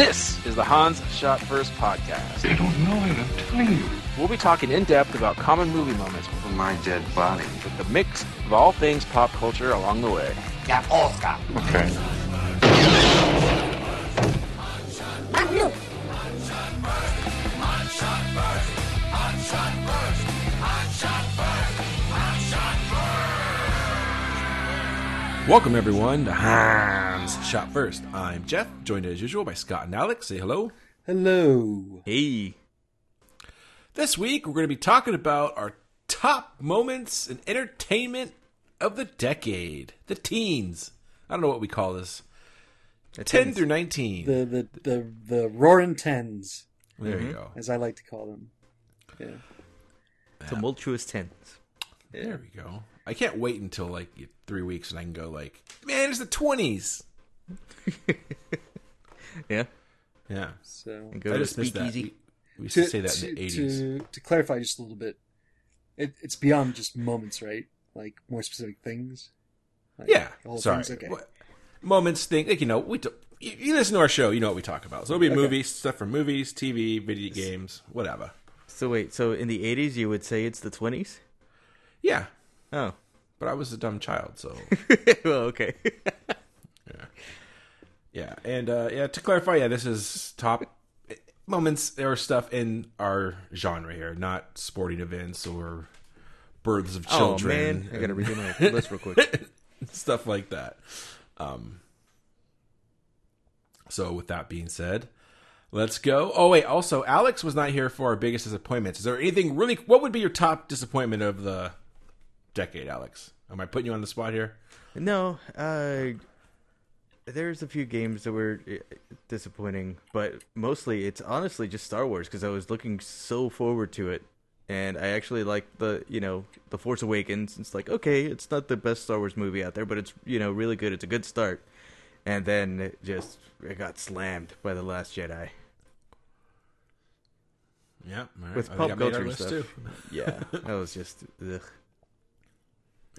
This is the Hans Shot First podcast. I don't know it, I'm telling you. We'll be talking in depth about common movie moments For my dead body. with the mix of all things pop culture along the way. Yeah, Oscar. Okay. Ah, Welcome everyone to Hans Shot First. I'm Jeff, joined as usual by Scott and Alex. Say hello. Hello. Hey. This week we're going to be talking about our top moments in entertainment of the decade, the teens. I don't know what we call this. Ten through nineteen. The the the the roaring tens, there you mm-hmm. go. as I like to call them. Yeah. Tumultuous tens. There we go. I can't wait until like three weeks and I can go like, man, it's the twenties. Yeah. Yeah, So go I to just missed that. speakeasy. We, we used to, say that to, in the eighties. to to clarify just a little bit, it, it's beyond just moments, right? Like more specific things. Like Yeah, the whole sorry. thing's okay. What- Moments, thing like you know, we t- you, you listen to our show, you know what we talk about. So it'll be movies, stuff from movies, TV, video games, whatever. So wait, so in the 80s you would say it's the 20s? Yeah, Oh. but I was a dumb child, so well, okay. yeah. Yeah, and uh, yeah, to clarify, yeah, this is top moments or stuff in our genre here, not sporting events or births of children. oh man, I gotta redo my list real quick. stuff like that. Um. So with that being said, let's go. Oh wait, also Alex was not here for our biggest disappointments. Is there anything really? What would be your top disappointment of the decade, Alex? Am I putting you on the spot here? No, uh, there's a few games that were uh, disappointing, but mostly it's honestly just Star Wars because I was looking so forward to it, and I actually like the you know the Force Awakens. It's like okay, it's not the best Star Wars movie out there, but it's you know really good. It's a good start, and then it just it got slammed by the Last Jedi. Yeah, right. With I pop I made our culture stuff. Yeah, that was just ugh.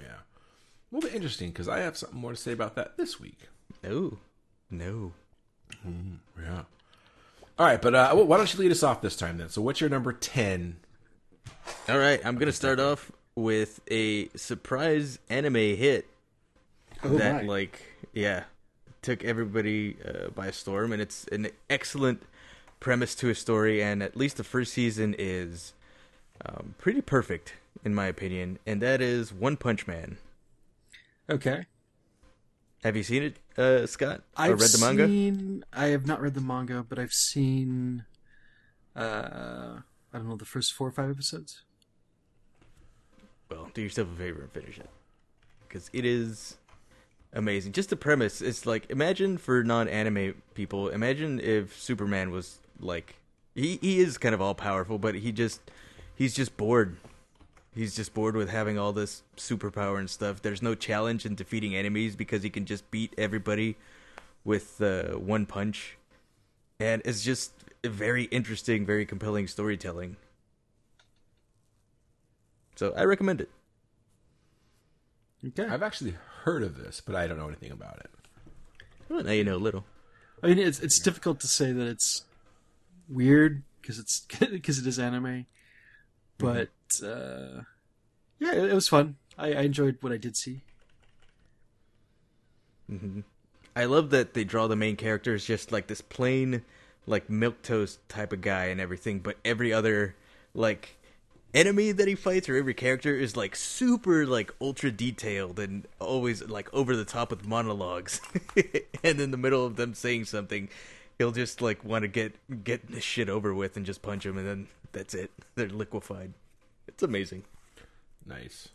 Yeah, a little bit interesting because I have something more to say about that this week. no, no. Yeah. All right, but uh, why don't you lead us off this time then? So, what's your number ten? All right, I'm gonna start off with a surprise anime hit Oh that, my. like, yeah, took everybody uh, by storm, and it's an excellent premise to a story, and at least the first season is um, pretty perfect in my opinion, and that is One Punch Man. Okay. Have you seen it, uh, Scott? I've or read the manga? seen. I have not read the manga, but I've seen. Uh, I don't know the first four or five episodes. Well, do yourself a favor and finish it because it is amazing. Just the premise. It's like imagine for non-anime people, imagine if Superman was like he he is kind of all powerful, but he just he's just bored. He's just bored with having all this superpower and stuff. There's no challenge in defeating enemies because he can just beat everybody with uh, one punch, and it's just a very interesting, very compelling storytelling. So I recommend it. Okay. I've actually heard of this, but I don't know anything about it. Well, now you know a little. I mean, it's it's difficult to say that it's weird because it's because it is anime, but uh, yeah, it, it was fun. I, I enjoyed what I did see. I love that they draw the main character as just like this plain, like milk toast type of guy and everything, but every other like enemy that he fights or every character is like super like ultra detailed and always like over the top with monologues. and in the middle of them saying something, he'll just like want to get get this shit over with and just punch him and then that's it. They're liquefied. It's amazing. Nice.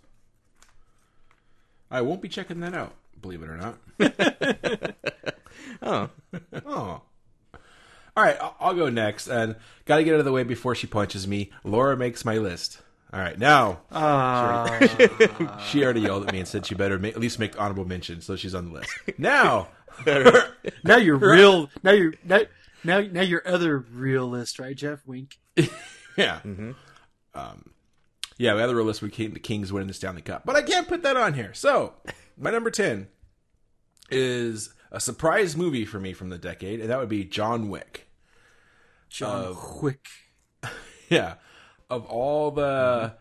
I won't be checking that out, believe it or not. Oh, Oh. All right, I'll, I'll go next. And got to get out of the way before she punches me. Laura makes my list. All right, now she already yelled at me and said she better ma- at least make honorable mention, so she's on the list. Now, Now you're real. Now you're now now now your other realist, right, Jeff? Wink. yeah, um, yeah, we have the real list. We came the Kings winning the Stanley Cup, but I can't put that on here. So my number ten is a surprise movie for me from the decade, and that would be John Wick. John Wick. Yeah, of all the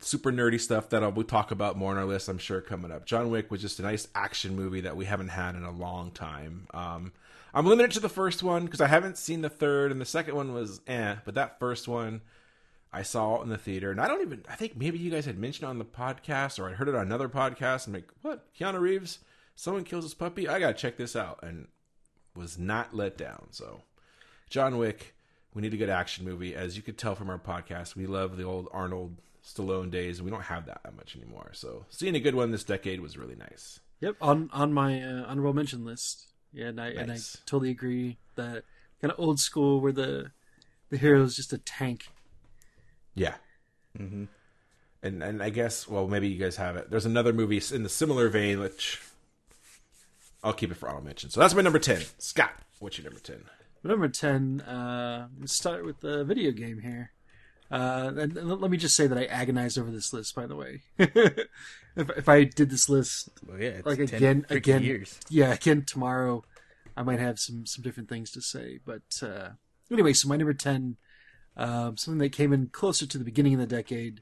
super nerdy stuff that we'll talk about more on our list, I'm sure coming up. John Wick was just a nice action movie that we haven't had in a long time. Um, I'm limited to the first one because I haven't seen the third, and the second one was eh, but that first one I saw in the theater, and I don't even. I think maybe you guys had mentioned it on the podcast, or I heard it on another podcast. I'm like, what? Keanu Reeves? Someone kills his puppy? I gotta check this out, and was not let down. So, John Wick. We need a good action movie. As you could tell from our podcast, we love the old Arnold Stallone days, and we don't have that that much anymore. So, seeing a good one this decade was really nice. Yep, on on my uh, honorable mention list. Yeah, and I and I totally agree that kind of old school where the the hero is just a tank. Yeah. Mm-hmm. And and I guess well maybe you guys have it. There's another movie in the similar vein which I'll keep it for honorable mention. So that's my number ten. Scott, what's your number ten? Number ten. Uh, let's start with the video game here. Uh, and, and let me just say that I agonized over this list. By the way, if if I did this list Well, yeah, it's like 10 again again years. yeah again tomorrow i might have some some different things to say but uh anyway so my number 10 um something that came in closer to the beginning of the decade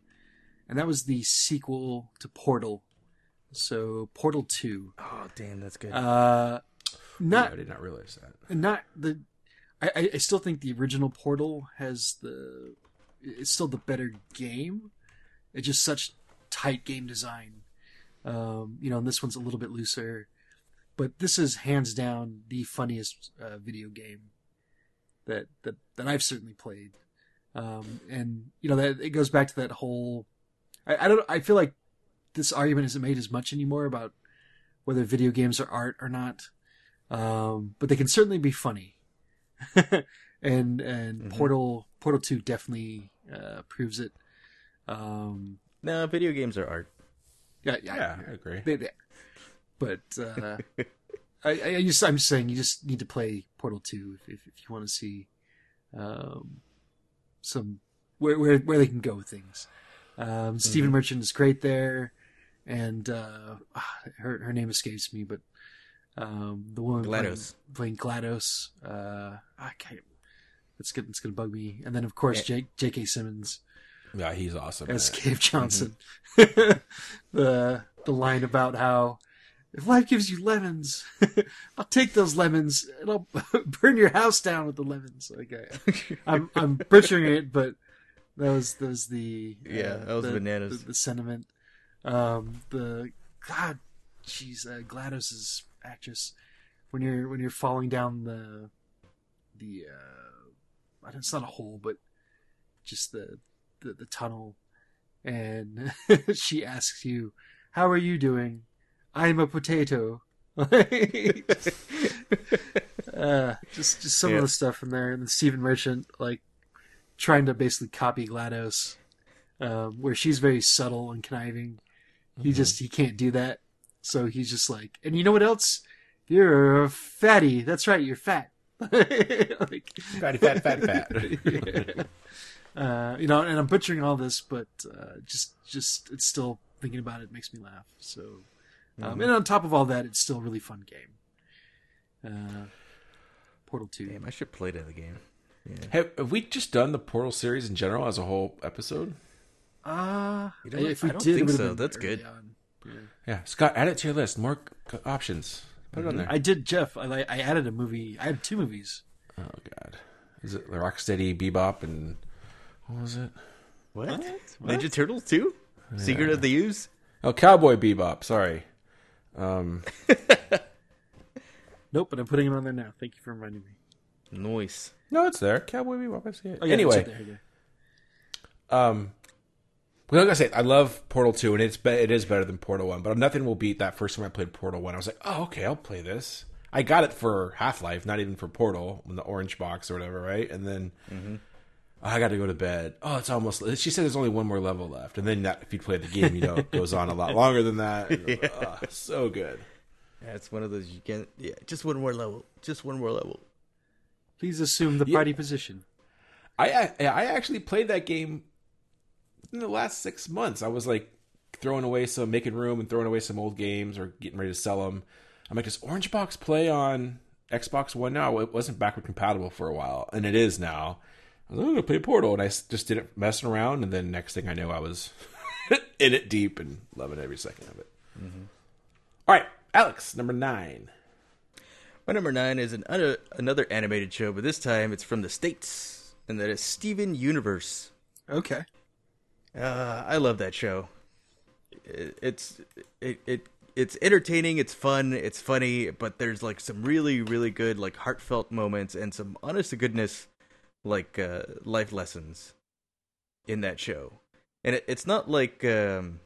and that was the sequel to portal so portal 2 Oh, damn, that's good. uh not I did not realize that. not the I, I- I still think the original Portal has the it's still the better game. It's just such tight game design. Um, you know, and this one's a little bit looser, but this is hands down the funniest uh, video game that that that I've certainly played. Um, and you know that it goes back to that whole. I, I don't. I feel like this argument isn't made as much anymore about whether video games are art or not um, but they can certainly be funny. and and Portal Portal Two definitely uh, proves it. Um, no, video games are art. yeah, yeah, Yeah, I agree. they, they, but uh, I, I just I'm just saying you just need to play Portal Two if if, if you want to see um, some where where where they can go with things. Um, Stephen Merchant is great there, and uh, ah, her her name escapes me, but um, the woman GLaDOS. playing, playing GLaDOS, uh, I can't. It's gonna it's gonna bug me, and then of course Jake J.K. Simmons Yeah, he's awesome. as. Cave Johnson. the the line about how if life gives you lemons, I'll take those lemons and I'll burn your house down with the lemons. I, I'm I'm butchering it, but that was that was the uh, Yeah, that was the, bananas. The, the sentiment. Um, the God, jeez, uh, GLaDOS's actress when you're when you're falling down the the uh, I don't- it's not a hole, but just the the, the tunnel, and she asks you, "How are you doing?" I'm a potato. uh, just just some Yeah. of the stuff in there, and then Stephen Merchant like trying to basically copy GLaDOS, um, where she's very subtle and conniving. He just he can't do that, so he's just like, and you know what else? You're fatty. That's right, you're fat. like, fatty, fat, fat, fat. uh, you know, and I'm butchering all this, but uh, just just it's still thinking about it makes me laugh. So, um, and on top of all that, it's still a really fun game. Uh, Portal Two. Damn, I should play that game. have, have we just done the Portal series in general as a whole episode? Uh, You know if we I don't did, think so. That's good. Yeah. Yeah, Scott, add it to your list. More c- options. Put it on there. I did, Jeff. I, I added a movie. I had two movies. oh God, is it Rocksteady, Bebop, and what was it? What? Ninja Turtles 2? Secret of the Ooze? Oh, Cowboy Bebop. Sorry. Um, Nope, but I'm putting it on there now. Thank you for reminding me. Noise. no, it's there. Cowboy Bebop. I see it. Oh, yeah, anyway, it's right there, Um, well, like I say, I love Portal Two, and it's be- it is better than Portal One. But nothing will beat that first time I played Portal One. I was like, oh, okay, I'll play this. I got it for Half Life, not even for Portal, in the orange box or whatever, right? And then I got to go to bed. Oh, it's almost. She said there's only one more level left, and then that, if you play the game, you know, it goes on a lot longer than that. And, uh, so good. Yeah, it's one of those you can't. Yeah, just one more level. Just one more level. Please assume the party position. I I I actually played that game in the last six months. I was like throwing away some, making room, and throwing away some old games or getting ready to sell them. I'm like, does Orange Box play on Xbox One now? It wasn't backward compatible for a while, and it is now. I was like, I'm gonna play Portal, and I just did it messing around, and then next thing I know, I was in it deep and loving every second of it. All right, Alex, number nine. My number nine is an, uh, another animated show, but this time it's from the States, and that is Steven Universe. Okay. Uh, I love that show. It, it's it, it it's entertaining, it's fun, it's funny, but there's like some really really good like heartfelt moments and some honest to goodness like uh, life lessons in that show. And it, it's not like um,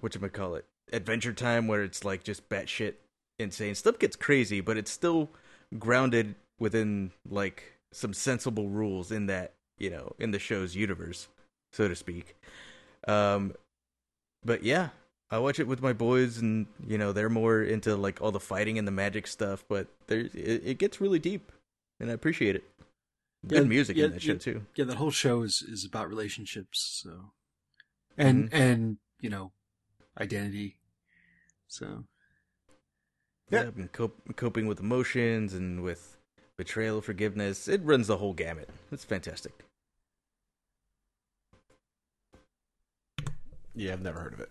what you call it, Adventure Time, where it's like just batshit insane stuff gets crazy, but it's still grounded within like some sensible rules in that you know in the show's universe so to speak. Um, but yeah, I watch it with my boys, and you know they're more into like all the fighting and the magic stuff. But there, it, it gets really deep, and I appreciate it. Good Yeah, music yeah, in that show yeah. too. Yeah, that whole show is is about relationships. So, and and you know, identity. So Yeah, and cop- coping with emotions and with betrayal, forgiveness. It runs the whole gamut. It's fantastic. Yeah, I've never heard of it.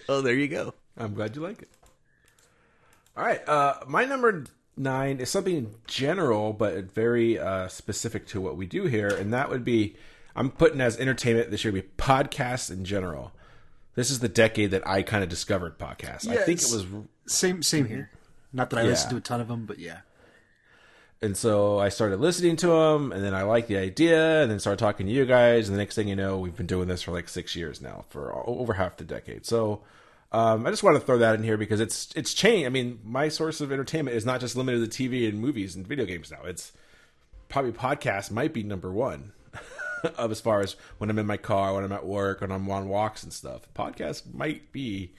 oh, there you go. I'm glad you like it. All right, uh, my number nine is something general, but very uh, specific to what we do here, and that would be I'm putting as entertainment this year would be podcasts in general. This is the decade that I kind of discovered podcasts. I think it was same same here. Not that I Yeah. listen to a ton of them, but yeah. And so I started listening to them, and then I liked the idea, and then started talking to you guys. And the next thing you know, we've been doing this for like six years now, for over half the decade. So um, I just want to throw that in here because it's it's changed. I mean, my source of entertainment is not just limited to TV and movies and video games now. It's probably podcast might be number one of as far as when I'm in my car, when I'm at work, when I'm on walks and stuff. Podcast might be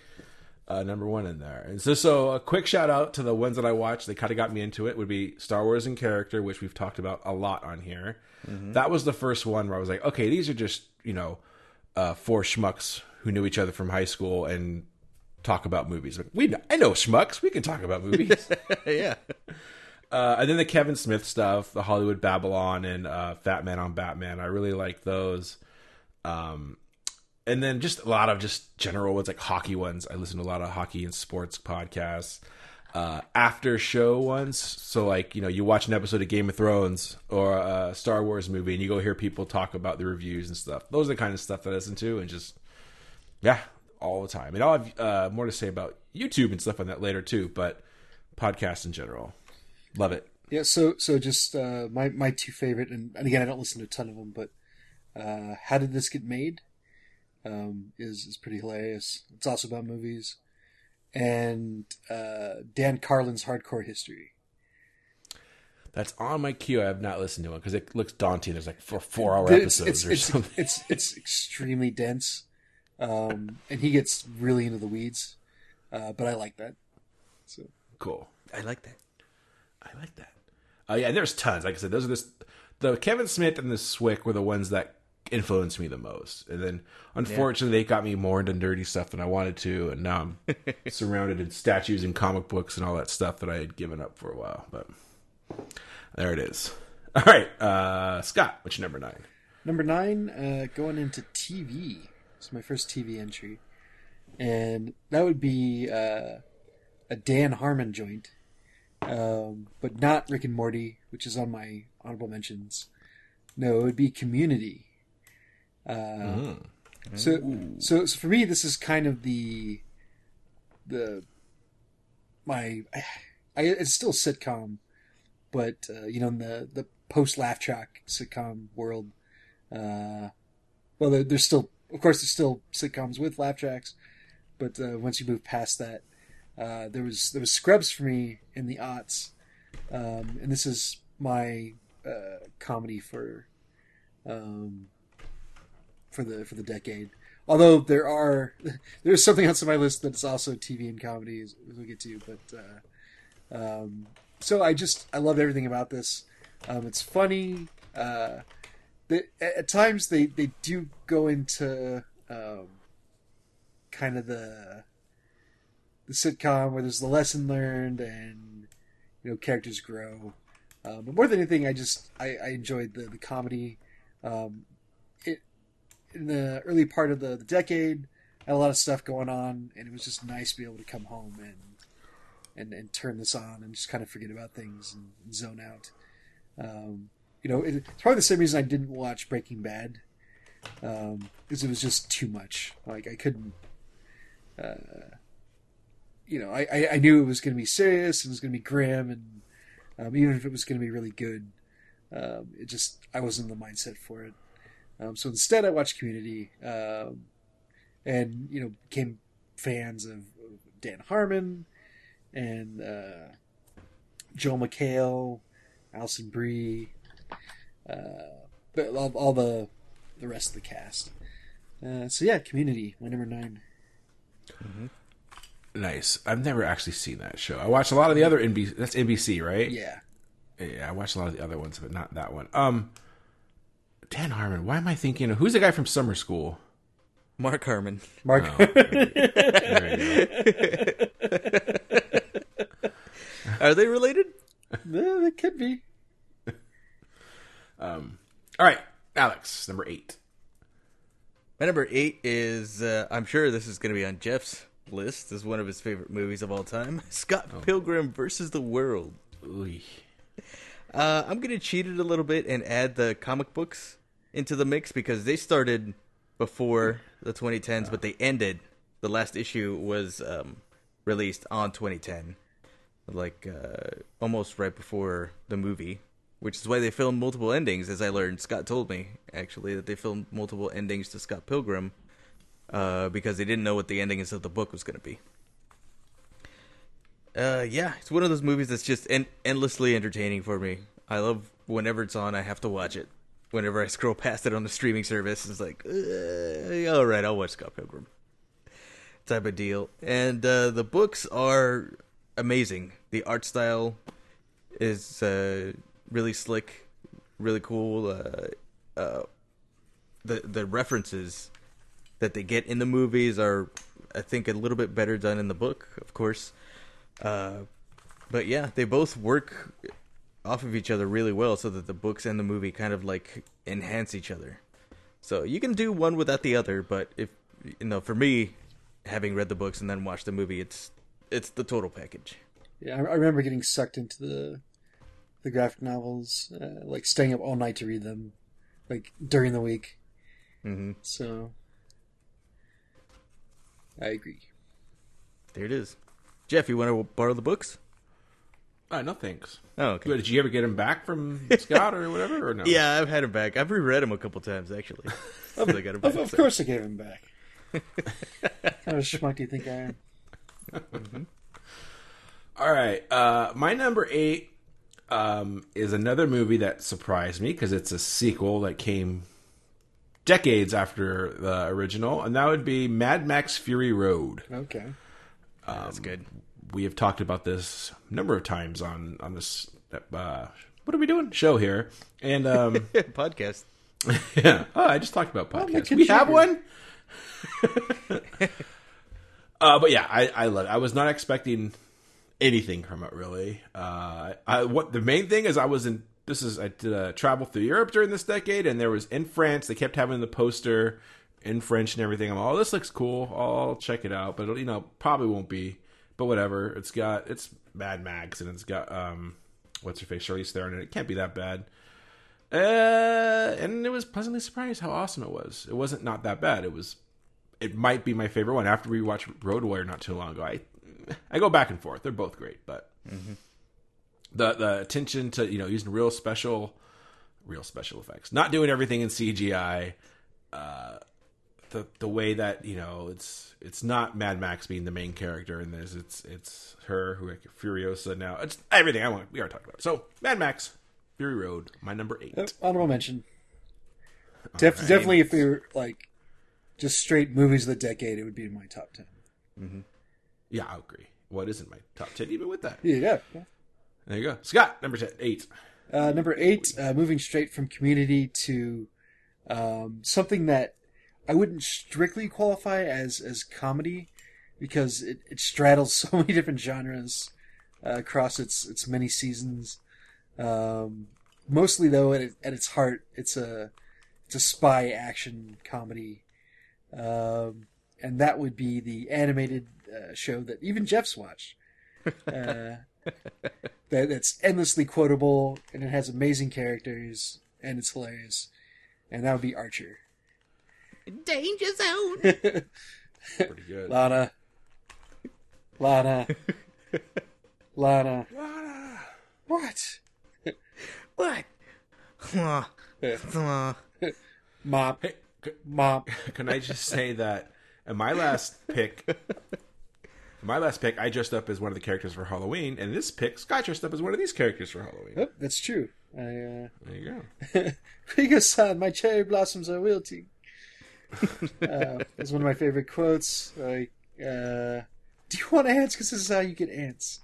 uh, number one in there. And so, so a quick shout out to the ones that I watched. They kind of got me into it. Would be Star Wars and character, which we've talked about a lot on here. That was the first one where I was like, okay, these are just you know uh, four schmucks who knew each other from high school and talk about movies. Like, we, I know schmucks. We can talk about movies. yeah. Uh, and then the Kevin Smith stuff, the Hollywood Babble-On, and uh, Fat Man on Batman. I really like those. Um, and then just a lot of just general ones like hockey ones. I listen to a lot of hockey and sports podcasts. Uh, after show ones, so like you know, you watch an episode of Game of Thrones or a Star Wars movie, and you go hear people talk about the reviews and stuff. Those are the kind of stuff that I listen to, and just yeah, all the time. And I'll have uh, more to say about YouTube and stuff on that later too. But podcasts in general, love it. Yeah, so so just uh, my my two favorite, and, and again, I don't listen to a ton of them, but uh, how did this get made? Um, is is pretty hilarious. It's also about movies, and uh, Dan Carlin's Hardcore History. That's on my queue. I have not listened to it because it looks daunting. There's like four four hour It's episodes it's or it's, something. it's it's extremely dense, um, and he gets really into the weeds, uh, but I like that. So cool. I like that. I like that. Uh, yeah, and there's tons. Like I said, those are this the Kevin Smith and the Swick were the ones that influenced me the most. And then unfortunately, they got me more into nerdy stuff than I wanted to, and now I'm surrounded in statues and comic books and all that stuff that I had given up for a while. But there it is. All right, uh, Scott, what's your number nine? Number nine, uh, going into TV. It's my first TV entry, and that would be uh, a Dan Harmon joint, um, but not Rick and Morty, which is on my honorable mentions. No, it would be Community. Uh, so, so, so for me, this is kind of the the my. I, it's still sitcom, but uh, you know, in the the post laugh track sitcom world, uh, well, there, there's still, of course, there's still sitcoms with laugh tracks, but uh, once you move past that, uh, there was there was Scrubs for me in the aughts, um, and this is my uh, comedy for um, for the for the decade. Although there are there's something else on my list that's also TV and comedy as, as we get to, but uh, um, so I just I love everything about this. Um, it's funny. At times they they do go into um, kind of the the sitcom where there's the lesson learned and you know characters grow. Um, but more than anything, I just I, I enjoyed the the comedy. Um, it in the early part of the, the decade, had a lot of stuff going on, and it was just nice to be able to come home and and, and turn this on and just kind of forget about things and, and zone out. Um, you know, it's probably the same reason I didn't watch Breaking Bad um, because it was just too much. Like I couldn't. Uh, you know, I, I, knew it was going to be serious and it was going to be grim, and um, even if it was going to be really good, um, it just I wasn't in the mindset for it. Um, so instead, I watched Community, um, and you know, became fans of, Dan Harmon and uh, Joel McHale, Alison Brie, but all, all the the rest of the cast. Uh, so yeah, Community, my number nine. Nice. I've never actually seen that show. I watched a lot of the other NBC. That's NBC, right? Yeah, Yeah, I watched a lot of the other ones, but not that one. Um, Dan Harmon. Why am I thinking? Who's the guy from Summer School? Mark Harmon. Mark. Oh. There you go. Are they related? Eh, it could be. All right, Alex, number eight. My number eight is, uh, I'm sure this is going to be on Jeff's list, is one of his favorite movies of all time Scott Pilgrim versus the World. Uh, I'm going to cheat it a little bit and add the comic books into the mix because they started before the 2010s, but they ended. The last issue was um, released on 2010, like uh, almost right before the movie, which is why they filmed multiple endings. As I learned, Scott told me actually that they filmed multiple endings to Scott Pilgrim uh, because they didn't know what the endings of the book was going to be. Uh, yeah, it's one of those movies that's just en- endlessly entertaining for me. I love whenever it's on, I have to watch it. Whenever I scroll past it on the streaming service, it's like, all right, I'll watch Scott Pilgrim. Type of deal. And uh, the books are amazing. The art style is uh, really slick, really cool. Uh, uh, the the references that they get in the movies are, I think, a little bit better done in the book, of course. Uh, but yeah, they both work off of each other really well, so that the books and the movie kind of like enhance each other. So you can do one without the other, but if you know, for me, having read the books and then watched the movie, it's it's the total package. Yeah, I, I remember getting sucked into the the graphic novels, uh, like staying up all night to read them, like during the week. hmm So I agree. There it is. Jeff, you want to borrow the books? Uh, no thanks. Oh, okay. But did you ever get him back from Scott or whatever, or no? Yeah, I've had him back. I've reread him a couple times actually. I got him Of, back, of so- course, I gave him back. what kind of schmuck do you think I am? All right. Uh, my number eight um, is another movie that surprised me because it's a sequel that came decades after the original, and that would be Mad Max Fury Road. Okay. That's good. We have talked about this a number of times on on this. Uh, what are we doing? Show here, and um, Podcast. yeah. Oh, I just talked about I'm podcasts. We have one. uh, but yeah, I I love. It. I was not expecting anything from it really. Uh, I what the main thing is I was in. This is I did a travel through Europe during this decade, and there was in France. They kept having the poster in French and everything. I'm all, oh, this looks cool. I'll check it out, but you know, probably won't be. But whatever. It's got it's Mad Max, and it's got um, what's her face, Charlize Theron, and it can't be that bad. Uh, and it was pleasantly surprised how awesome it was. It wasn't not that bad. It was, it might be my favorite one. After we watched Road Warrior not too long ago, I, I go back and forth. They're both great, but the the attention to you know using real special, real special effects, not doing everything in CGI. Uh, the the way that you know it's it's not Mad Max being the main character in this. It's it's her who like, Furiosa now. It's everything I want. We already talked about. It. So Mad Max Fury Road, my number eight. Uh, honorable mention. Def- right. Definitely, if you're like just straight movies of the decade, it would be in my top ten. Yeah, I agree. What isn't my top ten? Even with that, Yeah. yeah. there you go. Scott, number 10, eight. Uh, number eight, uh, moving straight from community to um, something that I wouldn't strictly qualify as as comedy, because it, it straddles so many different genres uh, across its its many seasons. Um, mostly though, at, at its heart, it's a it's a spy action comedy, um, and that would be the animated uh, show that even Jeff's watched. Uh, that that's endlessly quotable and it has amazing characters and it's hilarious, and that would be Archer. Danger zone. Pretty good. Lana, Lana, Lana. Lana. What? what? Huh. Huh. Mop, Hey, c- mop. can I just say that in my last pick, in my last pick, I dressed up as one of the characters for Halloween, and this pick, Scott dressed up as one of these characters for Halloween. Oh, that's true. I, uh, There you go. Rigo-san, my cherry blossoms are wilting. uh, that's one of my favorite quotes. Like, uh, do you want ants? Because this is how you get ants.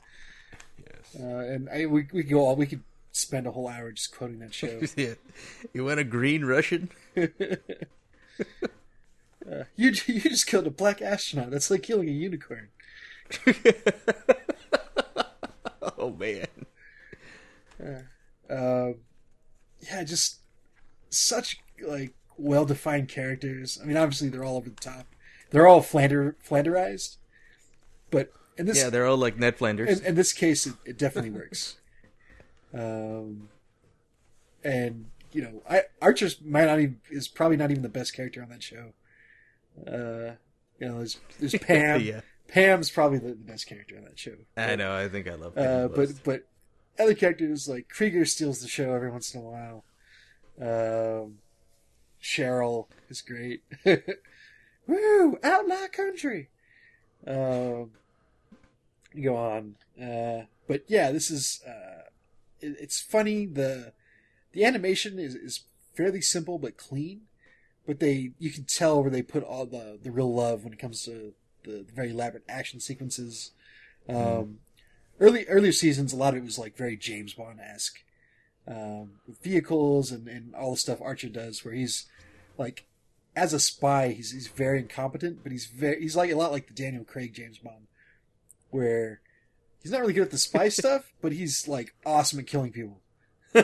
Yes. Uh, and I, we we go all we could spend a whole hour just quoting that show. Yeah. You want a green Russian? you you just killed a black astronaut. That's like killing a unicorn. Oh man. Um, yeah, just such like well defined characters. I mean, obviously they're all over the top. They're all Flander Flanderized, but in this Yeah, they're all like Ned Flanders. in, in this case, it, it definitely works. Um, and you know, I Archer's might not even is probably not even the best character on that show. Uh, you know, there's there's Pam. yeah. Pam's probably the, the best character on that show. I know. I think I love. Uh, but but other characters like Krieger steals the show every once in a while. Um, Cheryl is great. Woo! Outlaw country. Um, you go on, uh, but yeah, this is uh, it, it's funny. the The animation is is fairly simple but clean, but they you can tell where they put all the the real love when it comes to the, very elaborate action sequences. Um, early earlier seasons, a lot of it was like very James Bond esque, um, vehicles and, and all the stuff Archer does, where he's like, as a spy, he's he's very incompetent, but he's very he's like a lot like the Daniel Craig James Bond, where he's not really good at the spy stuff, but he's like awesome at killing people.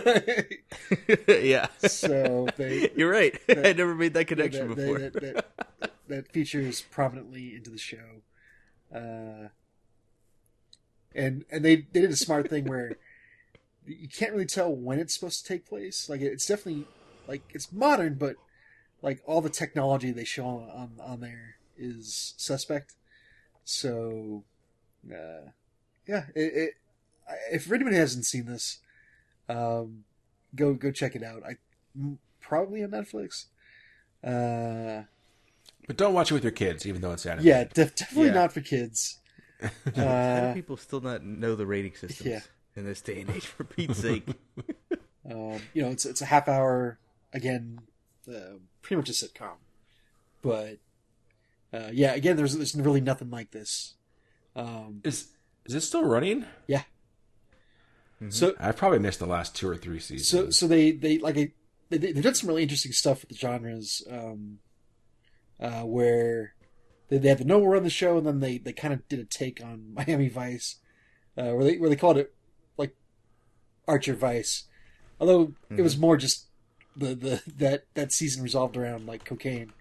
yeah. so they You're right. that- I never made that connection that, before. That, that, features prominently into the show. Uh, and and they, they did a smart thing where you can't really tell when it's supposed to take place. Like it's definitely like it's modern, but like all the technology they show on on there is suspect. So, uh, yeah, it, it if anybody hasn't seen this, um, go go check it out. I probably on Netflix. Uh, But don't watch it with your kids, even though it's animated. yeah, def- definitely Yeah. not for kids. How do Uh, people still not know the rating systems yeah. in this day and age? For Pete's sake. um, you know, it's it's a half hour again, uh, pretty much a sitcom. But uh, yeah, again, there's there's really nothing like this. Um, Is is it still running? yeah. Mm-hmm. So I've probably missed the last two or three seasons. so so they they like a, they they've done some really interesting stuff with the genres, um, uh, where they, they had the Noah run the show, and then they, they kind of did a take on Miami Vice, uh, where they where they called it like Archer Vice, although it was more just the, the that that season resolved around like cocaine.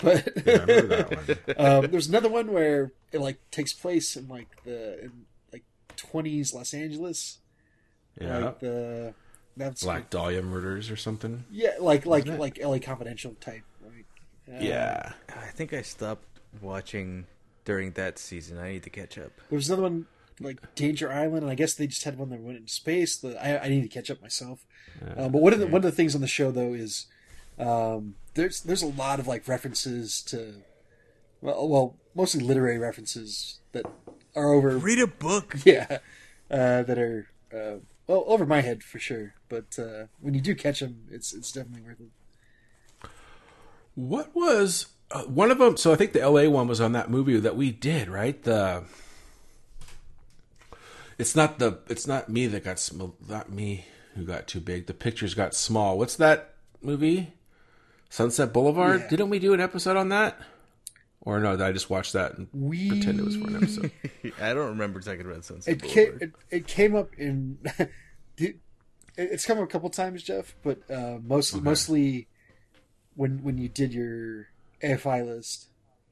But Yeah, I that one. um, there's another one where it like takes place in like the in like 20s Los Angeles, Yeah, like the that's Black Dahlia murders or something. yeah, like like like LA Confidential type. Right? Uh, Yeah, I think I stopped watching during that season. I need to catch up. There was another one like Danger Island, and I guess they just had one that went into space. The, I, I need to catch up myself. Um, but one of the one of the things on the show though is um, there's there's a lot of like references to well, well mostly literary references that are over Read a book. yeah uh, that are uh, well over my head for sure. But uh, when you do catch them, it's it's definitely worth it. What was uh, one of them? So I think the L.A. one was on that movie that we did, right? The it's not the it's not me that got sm- not me who got too big. The pictures got small. What's that movie? Sunset Boulevard. Yeah. Didn't we do an episode on that? Or no, I just watched that and We pretend it was for an episode? I don't remember talking about Sunset It Boulevard. came, it, it came up in. it's come up a couple times, Jeff, but uh, most Okay. mostly when when you did your AFI list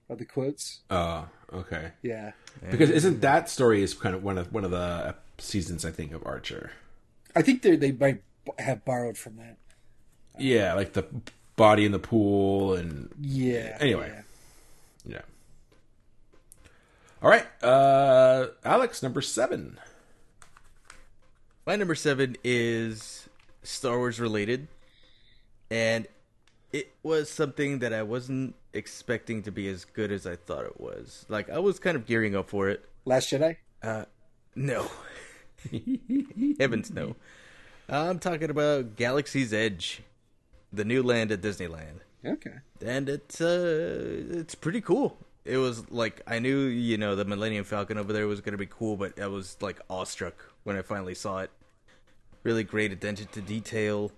of the quotes. Oh, okay. Yeah, Because isn't that story is kind of one of one of the seasons I think of Archer? I think they they might have borrowed from that. Yeah, like the body in the pool and Yeah. Anyway. yeah. yeah. All right, uh, Alex, number seven. My number seven is Star Wars related, and it was something that I wasn't expecting to be as good as I thought it was. Like I was kind of gearing up for it. Last Jedi. Uh, no, heavens no. I'm talking about Galaxy's Edge, the new land at Disneyland. Okay. and it's uh it's pretty cool. It was like I knew you know the Millennium Falcon over there was gonna be cool, but I was like awestruck when I finally saw it. Really great attention to detail.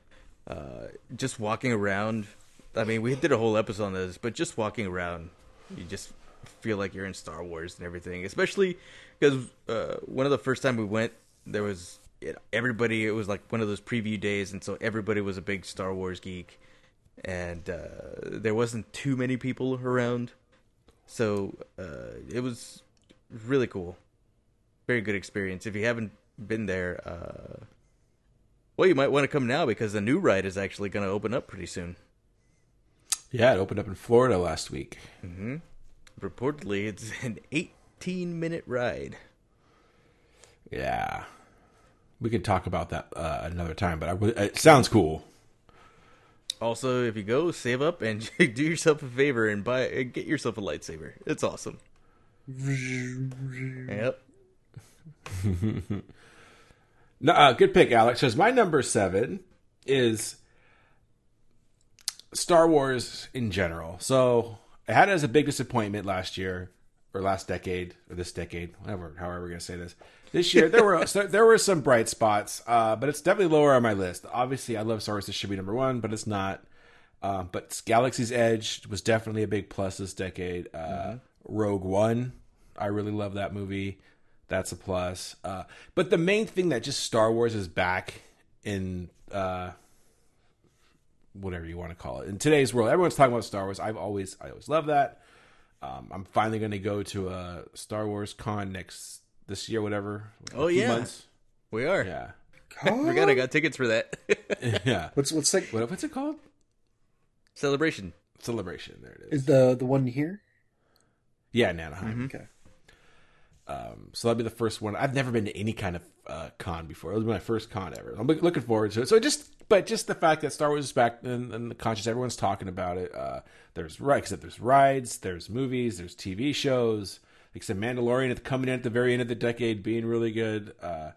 Uh, just walking around. I mean, we did a whole episode on this, but just walking around, you just feel like you're in Star Wars and everything. Especially because uh, one of the first time we went, there was everybody. It was like one of those preview days, and so everybody was a big Star Wars geek and uh, there wasn't too many people around, so uh, it was really cool. Very good experience. If you haven't been there, uh, well, you might want to come now because the new ride is actually going to open up pretty soon. Yeah, it opened up in Florida last week. Hmm. Reportedly, it's an 18 minute ride. Yeah, we could talk about that uh, another time, but w- it sounds cool. Also, if you go, save up and do yourself a favor and buy and get yourself a lightsaber. It's awesome. Yep. No, uh, good pick, Alex. Because my number seven is Star Wars in general. So I had it as a big disappointment last year, or last decade, or this decade, whatever, however we're gonna say this. This year there were there were some bright spots, uh, but it's definitely lower on my list. Obviously, I love Star Wars. This should be number one, but it's not. Um, but Galaxy's Edge was definitely a big plus this decade. Uh, Rogue One, I really love that movie. That's a plus. Uh, but the main thing that just Star Wars is back in uh, whatever you want to call it in today's world. Everyone's talking about Star Wars. I've always I always love that. Um, I'm finally going to go to a Star Wars con next this year, whatever. Oh, a yeah. months. We are. yeah, I forgot I got tickets for that. yeah. What's what's like What, what's it called? Celebration. Celebration. There it is. is the the one here? Yeah, in Anaheim. Okay. Um, so that'll be the first one. I've never been to any kind of uh, con before. It was my first con ever. I'm looking forward to it. So just, but just the fact that Star Wars is back and, in the conscious, everyone's talking about it. Uh, there's right, except there's rides, there's movies, there's TV shows. Except Mandalorian at coming in at the very end of the decade, being really good. Uh,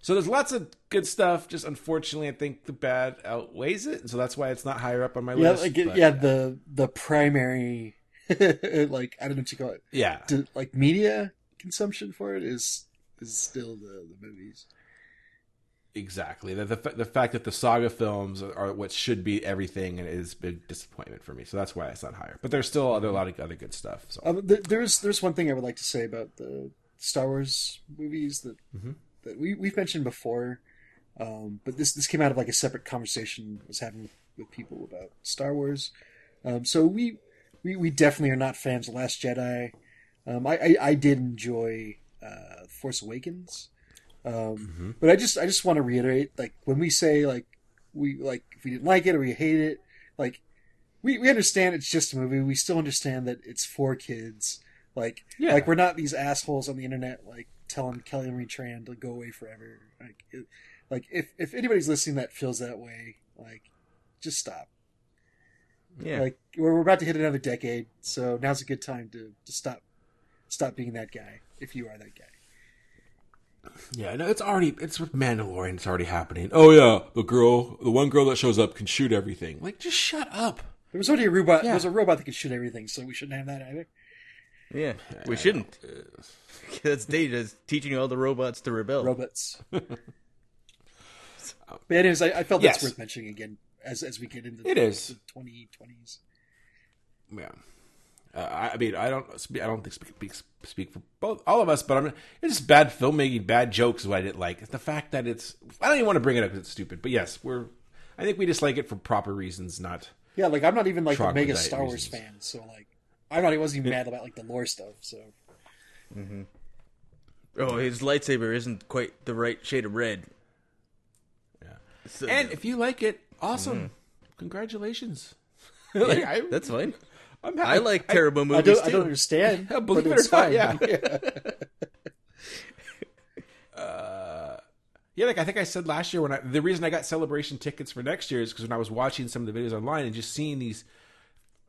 So there's lots of good stuff. Just unfortunately, I think the bad outweighs it, and so that's why it's not higher up on my Yeah, list. like but, yeah, the the primary like I don't know what you call it. yeah, To, like media consumption for it is is still the the movies. Exactly. The, the the fact that the saga films are what should be everything and is a big disappointment for me. So that's why it's not higher. But there's still other, a lot of other good stuff. So Um, there's there's one thing I would like to say about the Star Wars movies that that we we've mentioned before, um, but this this came out of like a separate conversation I was having with people about Star Wars. Um, so we, we we definitely are not fans of Last Jedi. Um, I, I I did enjoy uh, Force Awakens, um, but I just I just want to reiterate like when we say like we like if we didn't like it or we hate it like we, we understand it's just a movie. We still understand that it's for kids. Like, Yeah. like we're not these assholes on the internet like telling Kelly Marie Tran to go away forever. Like, it, like if if anybody's listening that feels that way, like, just stop. Yeah. Like we're, we're about to hit another decade, so now's a good time to to stop stop being that guy if you are that guy. yeah, no, it's already it's with Mandalorian. It's already happening. Oh yeah, the girl, the one girl that shows up can shoot everything. Like, just shut up. There was already a robot. Yeah. There was a robot that could shoot everything, so we shouldn't have that either. yeah. We shouldn't. That's Data's teaching all the robots to rebel. Robots. but anyways, I, I felt Yes. that's worth mentioning again as as we get into It is. the twenty twenties. Yeah. Uh, I, I mean, I don't, speak, I don't think speak, speak, speak for both all of us, but I'm. It's just bad filmmaking, bad jokes. Is what I didn't like. It's the fact that it's. I don't even want to bring it up because it's stupid. But yes, we're. I think we dislike it for proper reasons, not. Yeah, like I'm not even like a mega Star Wars reasons. fan, so like I'm not. I wasn't even mad about like the lore stuff. So Mm-hmm. Oh, his lightsaber isn't quite the right shade of red. Yeah. So- And if you like it, awesome. Congratulations. like, I, that's fine. I'm happy. I like terrible I movies don't. I don't understand. Yeah, believe but it it's or not, fine. yeah. Yeah, like I think I said last year when I the reason I got celebration tickets for next year is because when I was watching some of the videos online and just seeing these,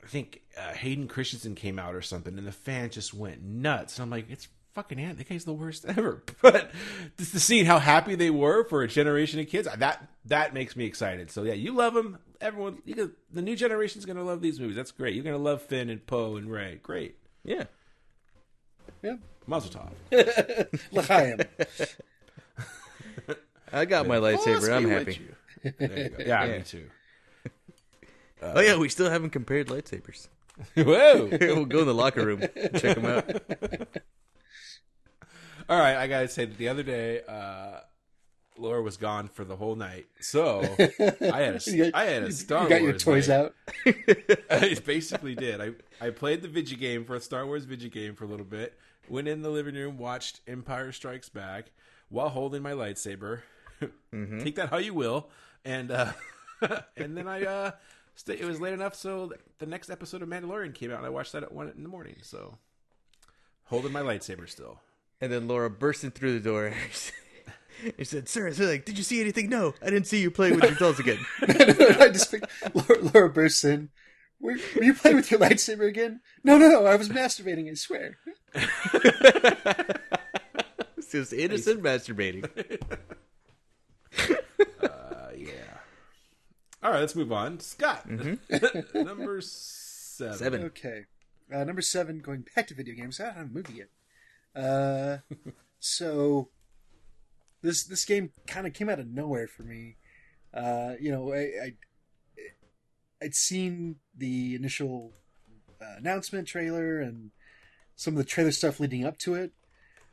I think uh, Hayden Christensen came out or something, and the fans just went nuts. And I'm like, it's fucking Ant. That guy's the worst ever. But just to see how happy they were for a generation of kids, that that makes me excited. So yeah, you love them. Everyone, you can, the new generation's gonna love these movies. That's great. You're gonna love Finn and Poe and Rey. Great. Yeah. Yeah. Mazel tov. L'chaim. I got my lightsaber. I'm happy. There you go. Yeah, Yeah. me too. oh yeah, we still haven't compared lightsabers. Whoa. we'll go in the locker room, check them out. All right, I gotta say that the other day, uh, Laura was gone for the whole night, so I had a, got- I had a Star you got your Wars toys night. out. I basically did. I I played the video game for a Star Wars video game for a little bit. Went in the living room, watched Empire Strikes Back while holding my lightsaber. Mm-hmm. Take that how you will, and uh, and then I uh, stay, it was late enough so the next episode of Mandalorian came out, and I watched that at one in the morning. So holding my lightsaber still. And then Laura bursting through the door. He said, "Sir, they're like, did you see anything? No, I didn't see you playing with your dolls again." I just picked, Laura, Laura bursts in. Were, were you playing with your lightsaber again? No, no, no. I was masturbating. I swear. it's just innocent masturbating. Uh, yeah. All right, let's move on. Scott, number seven. Seven. Okay. Uh, number seven, going back to video games. I don't have a movie yet. Uh, so this this game kind of came out of nowhere for me. Uh, you know, I, I I'd seen the initial uh, announcement trailer and some of the trailer stuff leading up to it,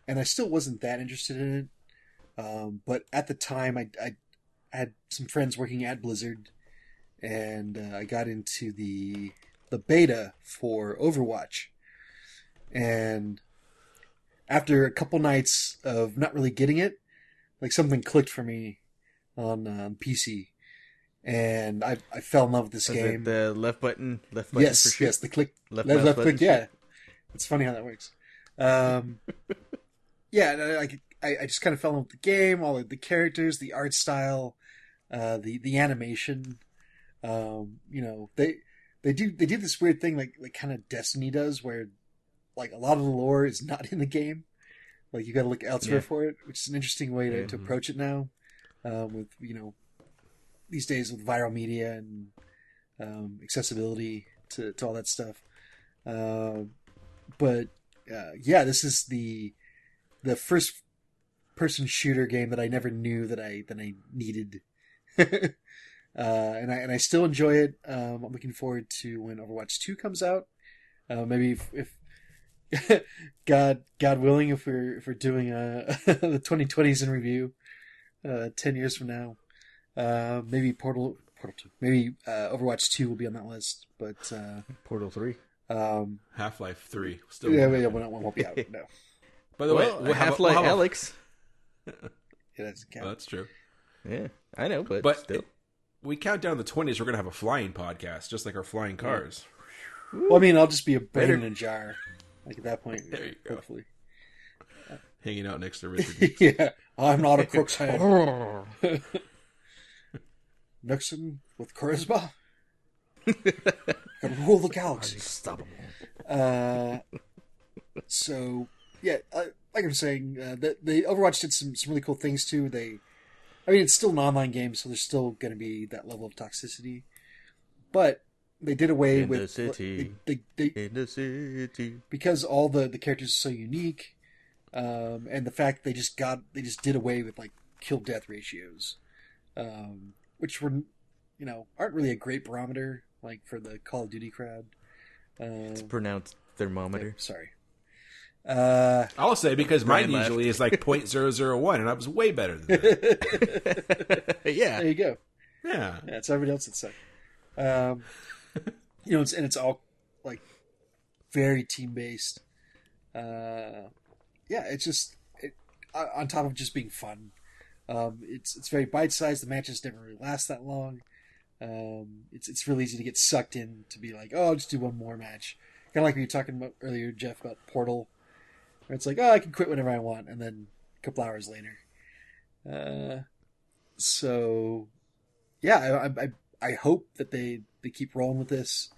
and I still wasn't that interested in it. Um, but at the time, I, I had some friends working at Blizzard, and uh, I got into the the beta for Overwatch. And after a couple nights of not really getting it, like something clicked for me on um, PC, and I I fell in love with this Was game. the left button? Left button yes, shoot? yes, the click Left left, left button click. Yeah, it's funny how that works. Um, yeah, and I, I just kind of fell in love with the game, all the characters, the art style, uh, the the animation. Um, you know, they they do they do this weird thing like like kind of Destiny does, where like a lot of the lore is not in the game. Like you got to look elsewhere Yeah. for it, which is an interesting way to, Yeah. to approach it now. Um, with you know these days with viral media and um, accessibility to, to all that stuff. Uh, but uh, yeah, this is the the first person shooter game that I never knew that I that I needed. uh, and I and I still enjoy it. Um, I'm looking forward to when Overwatch Two comes out. Uh, maybe if, if God God willing, if we're if we're doing a the 2020s in review, uh, ten years from now, uh, maybe Portal Portal Two, maybe uh, Overwatch Two will be on that list. But uh, Portal Three. um, Half Life Three. Still. yeah, yeah, won't, won't be out. No, By the Well, way, we'll have Half Life have Alyx. it doesn't count. Oh, that's true. Yeah, I know, but, But still. it- we count down the twenties. We're gonna have a flying podcast, just like our flying cars. Well, I mean, I'll just be a brain Better- in a jar. Like at that point, There you go. Hanging out next to Richard. yeah, I'm not a crook's hand. Nixon with charisma. Can rule the galaxy. Unstoppable. Uh, so yeah, uh, like I'm saying, uh, the, the Overwatch did some some really cool things too. They, I mean, it's still an online game, so there's still going to be that level of toxicity, but they did away In the with city. They, they, they, In the city. because all the the characters are so unique, um, and the fact they just got they just did away with like kill death ratios, um, which were you know aren't really a great barometer like for the Call of Duty crowd. Um, It's pronounced thermometer. Sorry. Uh, I'll say because mine Brian laughed. usually is like 0.001, and I was way better than that. yeah. there you go. yeah. Yeah, it's everybody else that suck. Um, you know, it's, and it's all like very team based. Uh, yeah, it's just it, on top of just being fun. Um, it's it's very bite sized. The matches never really last that long. Um, it's it's really easy to get sucked in to be like, oh, I'll just do one more match. Kind of like we were talking about earlier, Jeff, about Portal. Where it's like, oh, I can quit whenever I want, and then a couple hours later. Uh, so yeah, I, I I hope that they they keep rolling with this.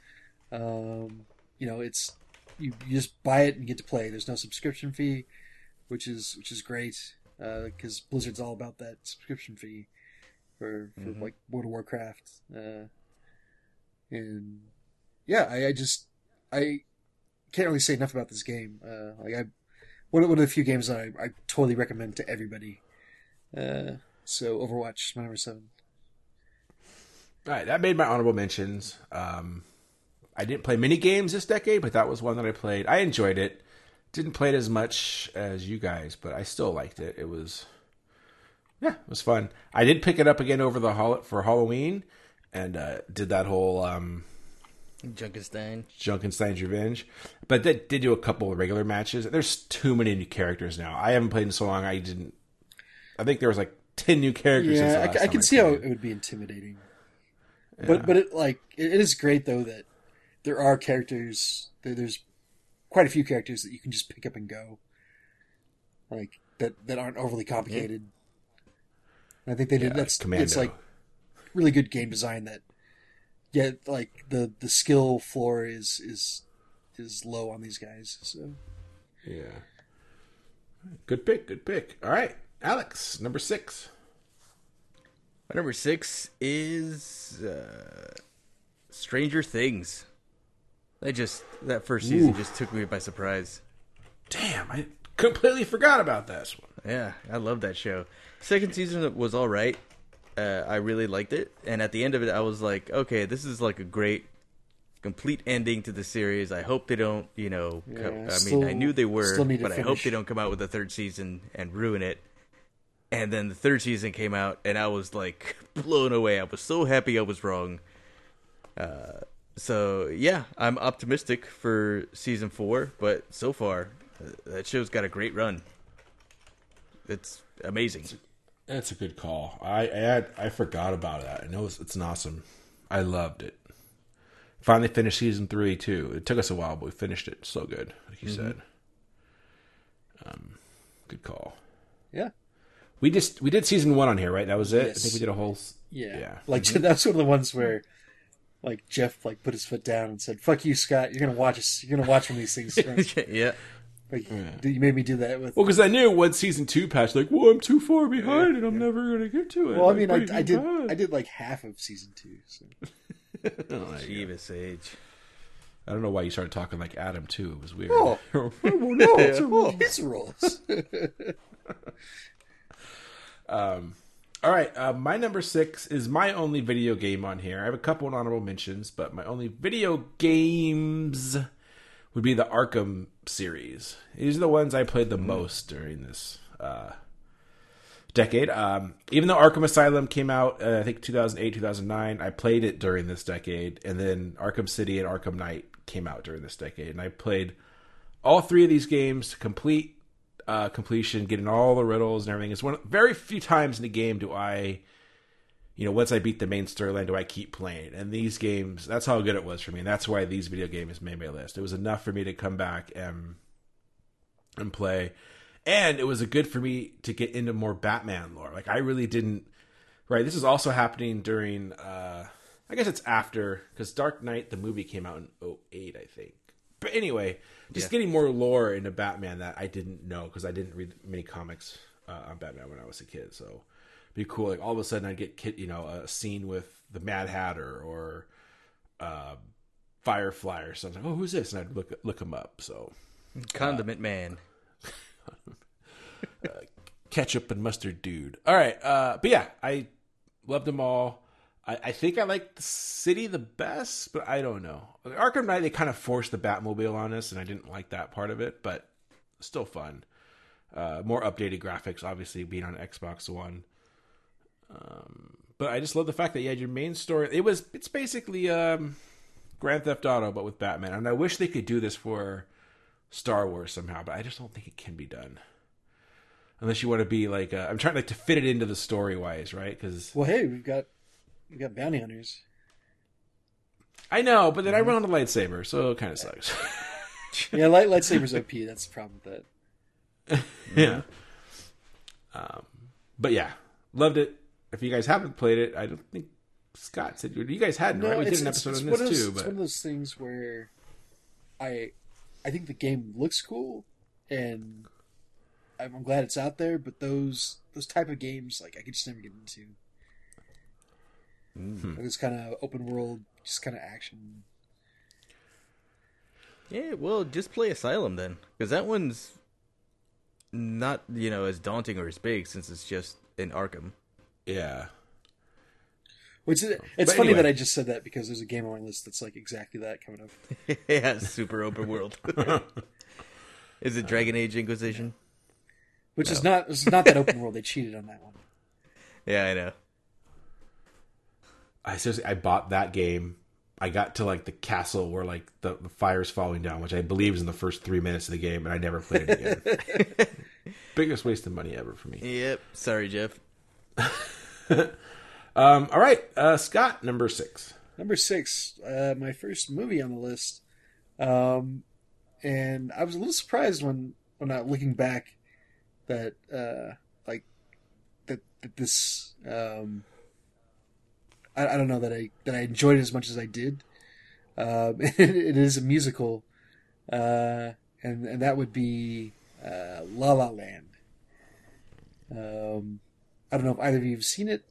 Um, you know, it's you, you just buy it and get to play. There's no subscription fee, which is which is great because Blizzard's all about that subscription fee for for like World of Warcraft. Uh, and yeah, I, I just I can't really say enough about this game. Uh, like I one of, one of the few games that I, I totally recommend to everybody. Uh, so Overwatch, my number seven. All right, that made my honorable mentions. Um, I didn't play many games this decade, but that was one that I played. I enjoyed it. Didn't play it as much as you guys, but I still liked it. It was, yeah, it was fun. I did pick it up again over the hol- for Halloween, and uh, did that whole um, Junkenstein. Junkenstein's Revenge. But that did do a couple of regular matches. There's too many new characters now. I haven't played in so long. I didn't. I think there was like ten new characters. since the Yeah, I, last c- I time can see how it would be intimidating. But but it like it, is great though that there are characters. There, there's quite a few characters that you can just pick up and go, like that that aren't overly complicated. And I think they did. Yeah, that's Commando. it's like really good game design. That yeah, like the the skill floor is is is low on these guys. So Yeah. Good pick. Good pick. All right, Alex, number six. My number six is uh, Stranger Things. I just that first season just took me by surprise. Damn, I completely forgot about this one. Yeah, I love that show. Second season was all right. Uh, I really liked it, and at the end of it, I was like, okay, this is like a great, complete ending to the series. I hope they don't, you know, co- Yeah, I mean, I knew they were, still need but I hope they don't come out with a third season and ruin it. And then the third season came out, and I was like blown away. I was so happy I was wrong. Uh, so yeah, I'm optimistic for season four, but so far, uh, that show's got a great run. It's amazing. That's a good call. I I, had, I forgot about that. I know it's, it's an awesome. I loved it. Finally finished season three too. It took us a while, but we finished it. So good, like you said. Um, good call. yeah, We just we did season one on here, right? That was it. I think we did a whole. Yeah. Yeah. Like that's one of the ones where like Jeff like put his foot down and said, "Fuck you, Scott. You're gonna watch us. You're gonna watch when these things." yeah. like, You made me do that with. Well, because I knew once season two passed, like, well, I'm too far behind, and I'm never gonna get to it. Well, I mean, I, I did. Bad. I did like half of season two. So. Oh, Jeebus Sage. I don't know why you started talking like Adam too. It was weird. Oh, oh no! It's a, his rules. All right, uh, my number six is my only video game on here. I have a couple honorable mentions, but my only video games would be the Arkham series. These are the ones I played the most during this uh, decade. Um, even though Arkham Asylum came out, uh, I think 2008, 2009, I played it during this decade, and then Arkham City and Arkham Knight came out during this decade, and I played all three of these games to complete uh, completion, getting all the riddles and everything. It's one very few times in the game do I, you know, once I beat the main storyline, do I keep playing. And these games, that's how good it was for me. And that's why these video games made my list. It was enough for me to come back and and play, and it was a good for me to get into more Batman lore. Like I really didn't. Right, this is also happening during. uh I guess it's after because Dark Knight the movie came out in 08, I think. But anyway, just getting more lore into Batman that I didn't know because I didn't read many comics uh, on Batman when I was a kid. So it'd be cool. Like all of a sudden, I'd get kid, you know, a scene with the Mad Hatter or uh, Firefly or something. Oh, who's this? And I'd look look him up. So Condiment Man. ketchup and mustard dude. All right, uh, but yeah, I loved them all. I, I think I like the city the best, but I don't know. Arkham Knight they kind of forced the Batmobile on us, and I didn't like that part of it, but still fun. Uh, more updated graphics, obviously being on Xbox One. Um, but I just love the fact that you had your main story. It was it's basically um, Grand Theft Auto, but with Batman. And I wish they could do this for Star Wars somehow, but I just don't think it can be done. Unless you want to be like, uh, I'm trying like to fit it into the story wise, right? Because Well, hey, we've got we've got bounty hunters. I know, but then I run on a lightsaber, so it kind of sucks. Yeah, light lightsabers OP. That's the problem with that. yeah. Um, but yeah, loved it. If you guys haven't played it, I don't think Scott said you guys hadn't, right? We did an episode on this those, too, It's but one of those things where I I think the game looks cool, and I'm I'm glad it's out there. But those those type of games, like I could just never get into. Hmm. Like this kind of open world, just kind of action. Yeah, well, just play Asylum then, because that one's not you know as daunting or as big since it's just in Arkham. yeah. Which is, it's But funny anyway. that I just said that because there's a game on my list that's like exactly that coming up. yeah, super open world. Is it Dragon Age Inquisition? Which is not it's not that open world. They cheated on that one. Yeah, I know. I seriously, I bought that game. I got to like the castle where like the, the fire's falling down, which I believe is in the first three minutes of the game, and I never played it again. Biggest waste of money ever for me. Yep. Sorry, Jeff. Um, all right, uh, Scott, number six. Number six, uh, my first movie on the list, um, and I was a little surprised when when I looking back that uh, like that, that this um, I, I don't know that I that I enjoyed it as much as I did. Um, it, it is a musical, uh, and and that would be uh, La La Land. Um, I don't know if either of you have seen it.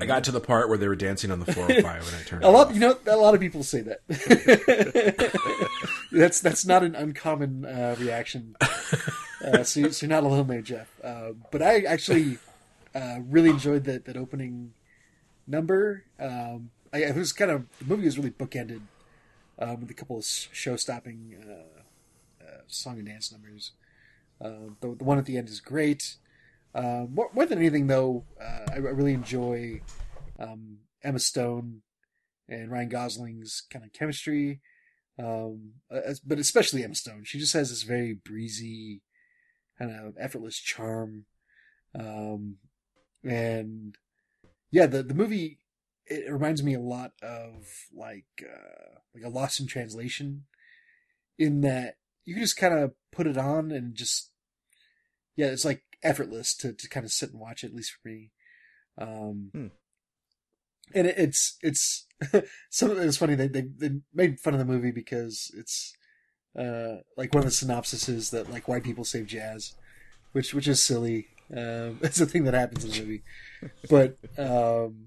I got to the part where they were dancing on the 405 and I turned A it lot, off. you know, a lot of people say that. that's that's not an uncommon uh, reaction. Uh, so, so you're not alone there, Jeff. Uh, but I actually uh, really enjoyed that that opening number. Um, I, it was kind of the movie was really bookended um, with a couple of show-stopping uh, uh, song and dance numbers. Uh, the, the one at the end is great. Uh, more, more than anything, though, uh, I, I really enjoy um, Emma Stone and Ryan Gosling's kind of chemistry. Um, as, but especially Emma Stone, she just has this very breezy, kind of effortless charm. Um, and yeah, the the movie it reminds me a lot of like uh, like a Lost in Translation, in that you can just kind of put it on and just yeah, it's like effortless to to kind of sit and watch it at least for me. Um, Hmm. and it, it's it's some it's funny they, they they made fun of the movie because it's uh like one of the synopsises that like white people save jazz, which which is silly. Um, it's a thing that happens in the movie, but um,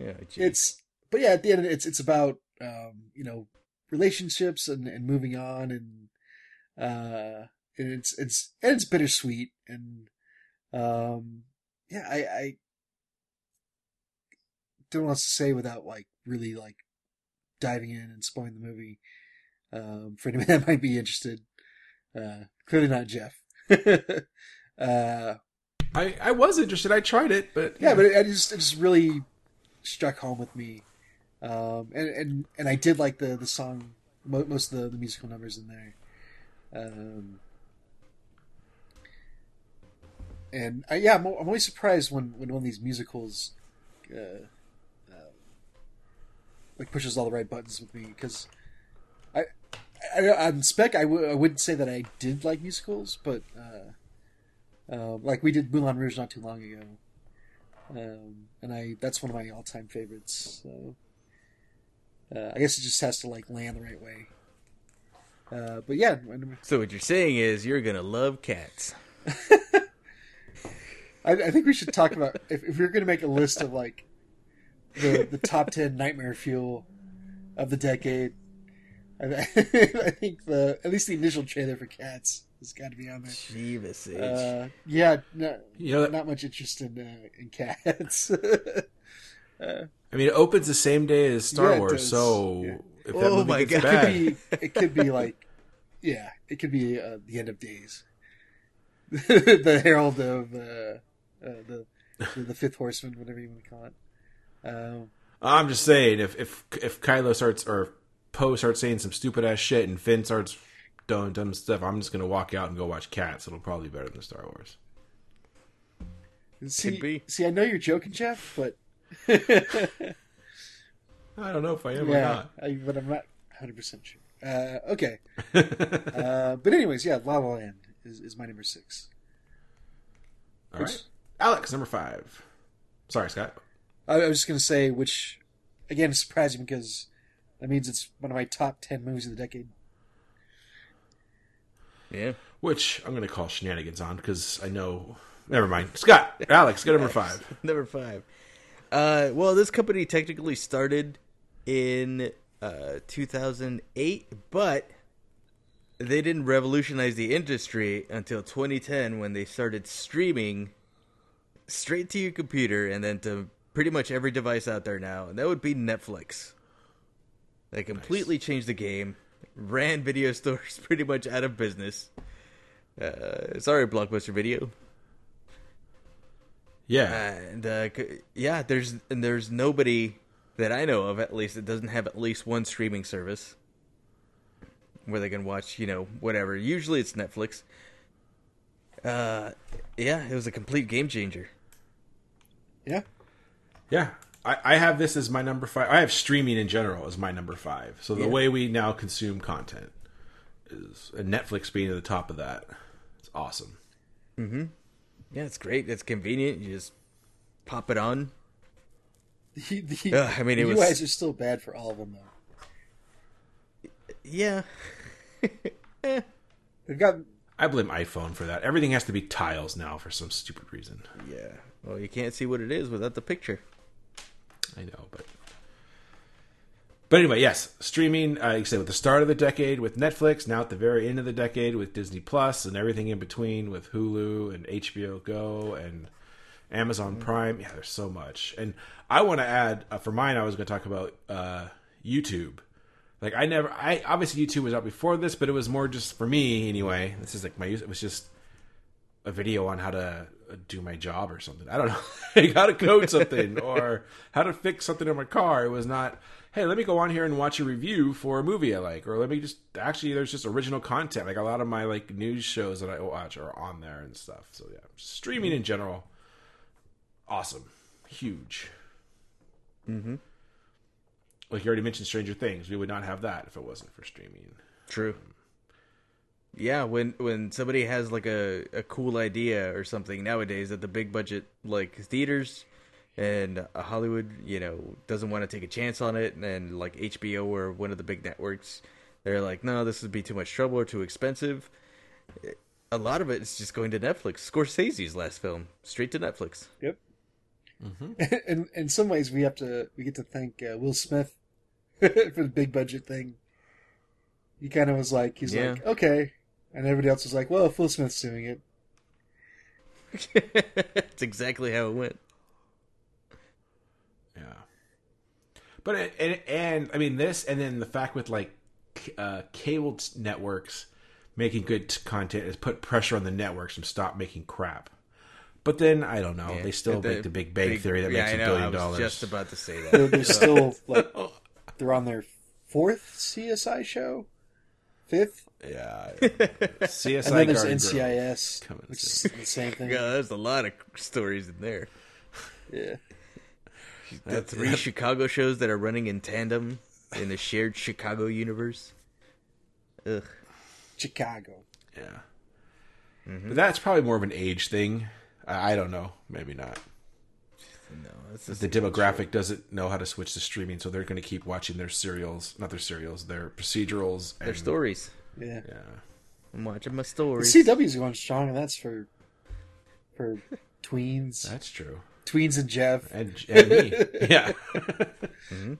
Yeah, gee. it's but yeah, at the end it's it's about um, you know relationships and, and moving on and uh and it's it's and it's bittersweet and um yeah I I don't know what to say without like really like diving in and spoiling the movie. Um for anyone that might be interested uh clearly not Jeff uh I, I was interested. I tried it, but yeah, but it, it just it just really struck home with me, um, and and and I did like the the song, mo- most of the, the musical numbers in there, um, and I, yeah, I'm, I'm always surprised when when one of these musicals, uh, uh, like pushes all the right buttons with me because. I, I, on spec, I w- I wouldn't say that I did like musicals, but uh, uh, like we did Moulin Rouge not too long ago, um, and I that's one of my all time favorites. So uh, I guess it just has to like land the right way. Uh, but yeah, so what you're saying is you're gonna love cats. I, I think we should talk about if, if we're going to make a list of like the the top ten nightmare fuel of the decade. I, I think the at least the initial trailer for Cats has got to be on there. Jeebus Sage. Uh, yeah, no, You know, not much interest in uh, in cats. I mean, it opens the same day as Star Yeah, Wars, does. so Yeah. if Oh that movie my gets God. bad, it could be, it could be like, yeah, it could be uh, the end of days. the herald of uh, uh, the the fifth horseman, whatever you want to call it. Um, I'm just saying, if if if Kylo starts or Poe starts saying some stupid ass shit and Finn starts doing dumb stuff, I'm just gonna walk out and go watch Cats. It'll probably be better than Star Wars. see, be. see, I know you're joking, Jeff, but I don't know if I am or not. I, but I'm not 100 percent sure. Uh, okay, uh, but anyways, yeah, La La Land is, is my number six. All right, Alex, number five. Sorry, Scott. I, I was just gonna say, which again is surprising because that means it's one of my top ten movies of the decade. Yeah. Which I'm gonna call shenanigans on because I know. Never mind. Scott, Alex, get number five. Number five. Uh, well, this company technically started in uh, 2008, but they didn't revolutionize the industry until 2010 when they started streaming straight to your computer and then to pretty much every device out there now. And that would be Netflix. They completely changed the game, ran video stores pretty much out of business. Uh, sorry, Blockbuster Video. Yeah, And uh, yeah, there's and there's nobody that I know of at least that doesn't have at least one streaming service where they can watch, you know, whatever. Usually it's Netflix. Uh, yeah, it was a complete game changer. Yeah, yeah. I, I have this as my number five. I have streaming in general as my number five. So the Yeah. way we now consume content is and Netflix being at the top of that. It's awesome. Mm-hmm. Yeah, it's great. It's convenient. You just pop it on. the, the, Ugh, I mean, it the was- UIs are still bad for all of them though. Yeah. They've got I blame iPhone for that. Everything has to be tiles now for some stupid reason. Yeah. Well, you can't see what it is without the picture. I know, but but anyway, yes, streaming. Uh, I said, with the start of the decade with Netflix, now at the very end of the decade with Disney Plus, and everything in between with Hulu and HBO Go and Amazon Prime. Yeah, there's so much. And I want to add uh, for mine. I was going to talk about uh, YouTube. Like I never, I obviously YouTube was out before this, but it was more just for me anyway. This is like my use. It was just a video on how to uh, do my job or something. I don't know, like how to code something or how to fix something in my car. It was not, hey, let me go on here and watch a review for a movie I like, or let me just actually there's just original content. Like a lot of my like news shows that I watch are on there and stuff. So yeah, streaming in general, awesome, huge. Mm-hmm. Like you already mentioned, Stranger Things. We would not have that if it wasn't for streaming. True. Yeah, when when somebody has like a, a cool idea or something nowadays that the big budget like theaters and uh, Hollywood, you know, doesn't want to take a chance on it, and like HBO or one of the big networks, they're like, no, this would be too much trouble or too expensive. A lot of it is just going to Netflix. Scorsese's last film, straight to Netflix. Yep. And in some ways, we have to we get to thank uh, Will Smith for the big budget thing. He kind of was like, he's Yeah. like, okay, and everybody else was like, well, if Will Smith's doing it, That's exactly how it went. Yeah. But it, and, and I mean this, and then the fact with like uh, cable networks making good t- content has put pressure on the networks to stop making crap. But then I don't know. Yeah, they still the make the Big Bang big- Theory that yeah, makes I a know, billion I was dollars. Just about to say that. they're, they're still like they're on their fourth CSI show, fifth, yeah. CSI and then there's Garden NCIS, Coming which is the same thing. God, there's a lot of stories in there. Yeah. The three Chicago shows that are running in tandem in the shared Chicago universe. Ugh. Chicago. Yeah. Mm-hmm. But that's probably more of an age thing. I, I don't know. Maybe not. No, it's just The demographic doesn't know how to switch to streaming, so they're going to keep watching their serials, not their serials, their procedurals, their and, stories. Yeah. Yeah. I'm watching my The stories. CW's going strong, and that's for for tweens, That's true. tweens and Jeff. And, and me. yeah. Mm-hmm.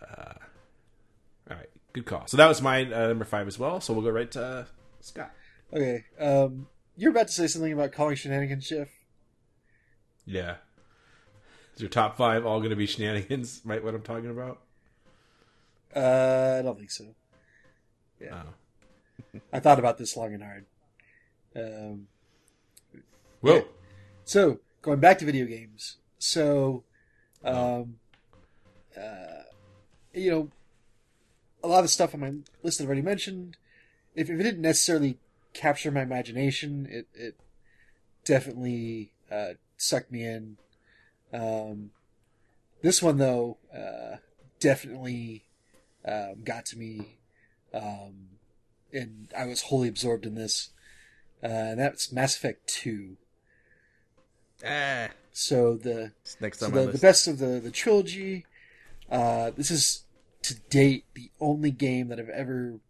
Uh, all right. Good call. So that was my uh, number five as well. So we'll go right to uh, Scott. Okay. Um, you're about to say something about calling shenanigans, Jeff. Yeah. Is your top five all going to be shenanigans? Right, what I'm talking about? Uh, I don't think so. Yeah. Oh. I thought about this long and hard. Um, Whoa. Yeah. so going back to video games. So, um, uh, you know, a lot of the stuff on my list that I've already mentioned. If, if it didn't necessarily capture my imagination, it it definitely uh, sucked me in. Um, this one though, uh, definitely um, got to me, um, and I was wholly absorbed in this. Uh, and that's Mass Effect Two. Ah, So the it's next so the, the best of the the trilogy. Uh, this is to date the only game that I've ever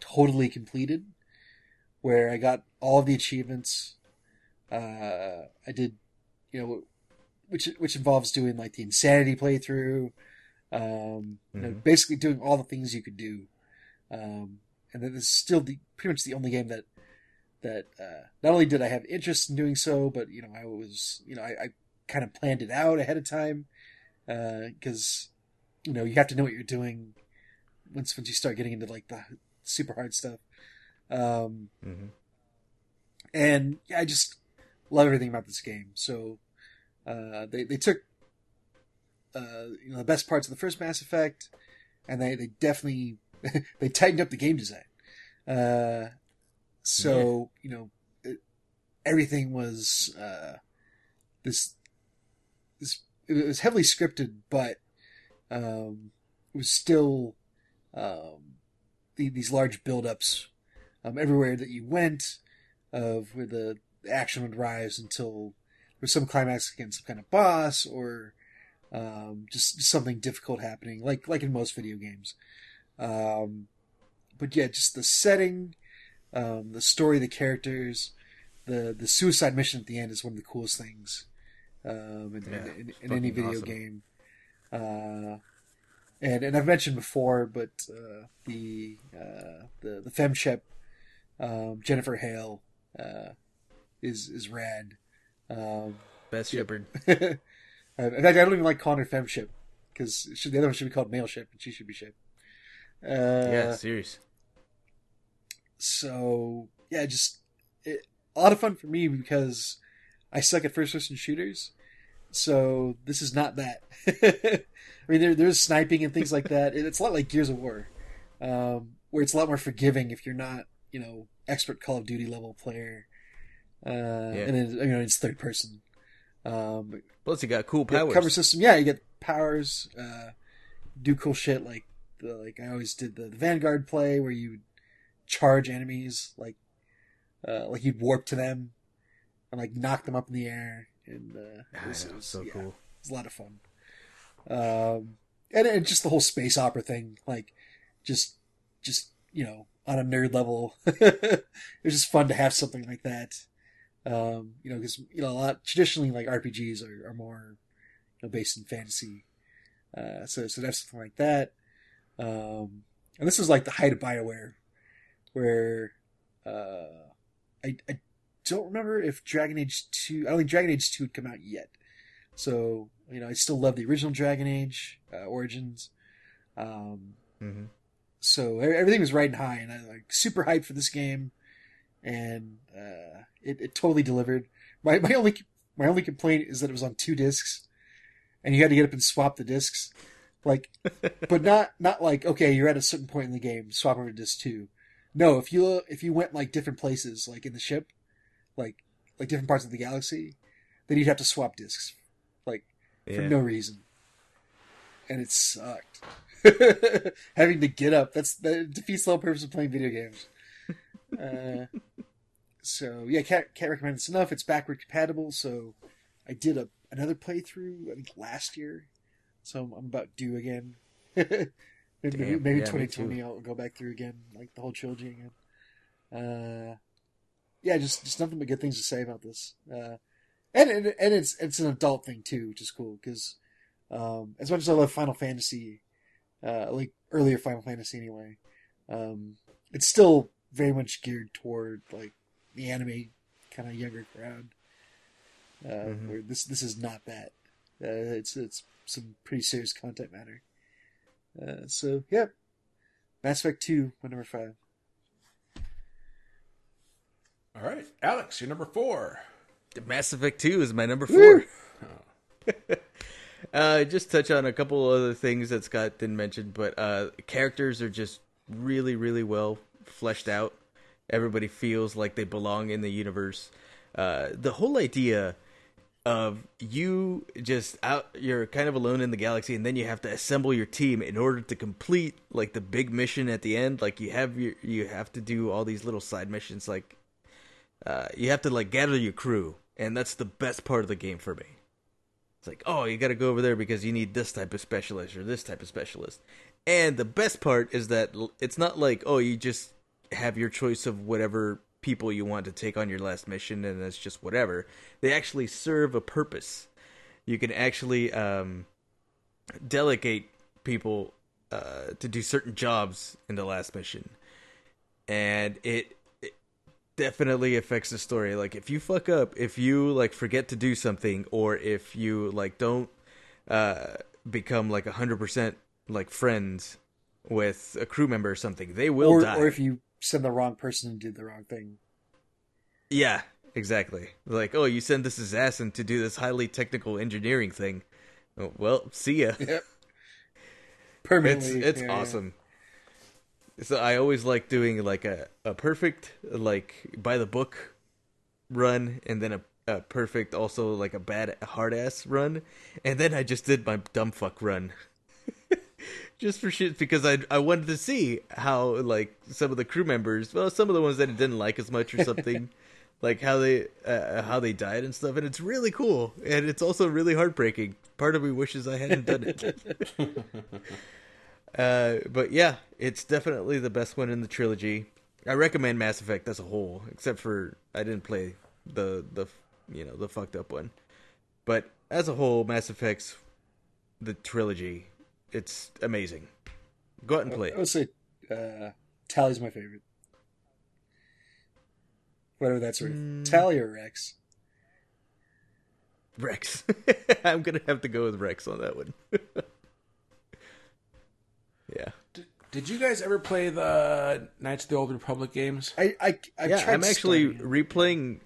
totally completed, where I got all the achievements. Uh, I did, you know, which which involves doing like the insanity playthrough, um, you know, Mhm. basically doing all the things you could do. Um, and that is still the pretty much the only game that that uh, not only did I have interest in doing so, but you know I was you know I, I kind of planned it out ahead of time because you know you have to know what you're doing once once you start getting into like the super hard stuff. Um, Mhm. and yeah, I just love everything about this game. So uh, they they took uh, you know the best parts of the first Mass Effect, and they they definitely they tightened up the game design. Uh, so you know it, everything was uh, this this it was heavily scripted, but um, it was still um, the, these large build-ups um, everywhere that you went of where the action would rise until was some climax against some kind of boss or um, just, something difficult happening, like like in most video games. Um, but yeah, just the setting, um, the story, the characters, the the suicide mission at the end is one of the coolest things um, in, Yeah, in, in any video awesome. game. Uh, and and I've mentioned before, but uh, the uh, the the FemShep um, Jennifer Hale uh, is is rad. Um, Best Shepard. in fact, I don't even like calling her FemShep because the other one should be called male Shep, and she should be Shep. Uh, yeah, serious. so yeah, just it, a lot of fun for me because I suck at first person shooters. So this is not that. I mean, there, there's sniping and things like that. It's a lot like Gears of War, um, where it's a lot more forgiving if you're not, you know, expert Call of Duty level player. Uh, And then, you know, it's third person. Um, Plus, you got cool yeah, powers. cover system. Yeah, you get powers. Uh, do cool shit like the like I always did the, the Vanguard play where you charge enemies like uh, like you'd warp to them and like knock them up in the air and uh, Ah, it was- that it was so yeah, cool. It was a lot of fun. Um, and, and just the whole space opera thing, like just just you know on a nerd level, it was just fun to have something like that. Um, you know, because you know a lot traditionally like RPGs are, are more you know, based in fantasy. Uh, so so that's something like that. Um, and this was like the height of Bioware, where uh, I I don't remember if Dragon Age two. I don't think Dragon Age two had come out yet. So you know, I still love the original Dragon Age uh, Origins. Um, hmm so everything was riding high, and I like super hyped for this game, and uh, it, it totally delivered. My my only my only complaint is that it was on two discs, and you had to get up and swap the discs, like, but not not like okay, you're at a certain point in the game, swap over to disc two. No, if you if you went like different places, like in the ship, like like different parts of the galaxy, then you'd have to swap discs, like for no reason, and it sucked. Having to get up that's that defeats the whole purpose of playing video games. Uh, so yeah, can't can't recommend this enough. It's backward compatible, so I did a another playthrough I think last year, so I'm, I'm about due again. maybe maybe, Damn, maybe yeah, 2020 I'll go back through again, like the whole trilogy again. Uh, yeah, just just nothing but good things to say about this. Uh, and and, and it's it's an adult thing too, which is cool because um, as much as I love Final Fantasy, uh, like earlier Final Fantasy anyway, um, it's still very much geared toward like the anime kind of younger crowd. Uh, Where this this is not that. Uh, it's it's some pretty serious content matter. Uh, so yeah, Mass Effect Two, my number five. All right, Alex, you're number four. Mass Effect 2 is my number four. uh, just touch on a couple other things that Scott didn't mention, but uh, characters are just really, really well fleshed out. Everybody feels like they belong in the universe. Uh, the whole idea of you just out, you're kind of alone in the galaxy, and then you have to assemble your team in order to complete like the big mission at the end. Like you have your, you have to do all these little side missions, like uh, you have to like gather your crew, and that's the best part of the game for me. It's like, oh, you got to go over there because you need this type of specialist or this type of specialist. And the best part is that it's not like, oh, you just have your choice of whatever people you want to take on your last mission, and it's just whatever. They actually serve a purpose. You can actually um, delegate people uh, to do certain jobs in the last mission, and it definitely affects the story. Like if you fuck up, if you like forget to do something, or if you like don't uh, become like a hundred percent like friends with a crew member or something, they will or die. or if you send the wrong person and do the wrong thing. yeah, exactly. Like oh, you send this assassin to do this highly technical engineering thing. Oh, well, see ya. Yep. It's Permanently. it's yeah, yeah. awesome. So I always like doing like a, a perfect like by the book run and then a, a perfect also like a bad hard ass run and then I just did my dumb fuck run. Just for shit because I I wanted to see how like some of the crew members, well some of the ones that I didn't like as much or something like how they uh, how they died and stuff and it's really cool and it's also really heartbreaking. Part of me wishes I hadn't done it. Uh, but yeah, it's definitely the best one in the trilogy. I recommend Mass Effect as a whole, except for I didn't play the the you know the fucked up one. But as a whole, Mass Effect's the trilogy. It's amazing. Go out and play I would it. say uh, Tali's my favorite. Whatever that's worth. Mm. Tally or Wrex? Wrex. I'm gonna have to go with Wrex on that one. yeah. Did you guys ever play the Knights of the Old Republic games? I I I've yeah, tried I'm actually starting. replaying.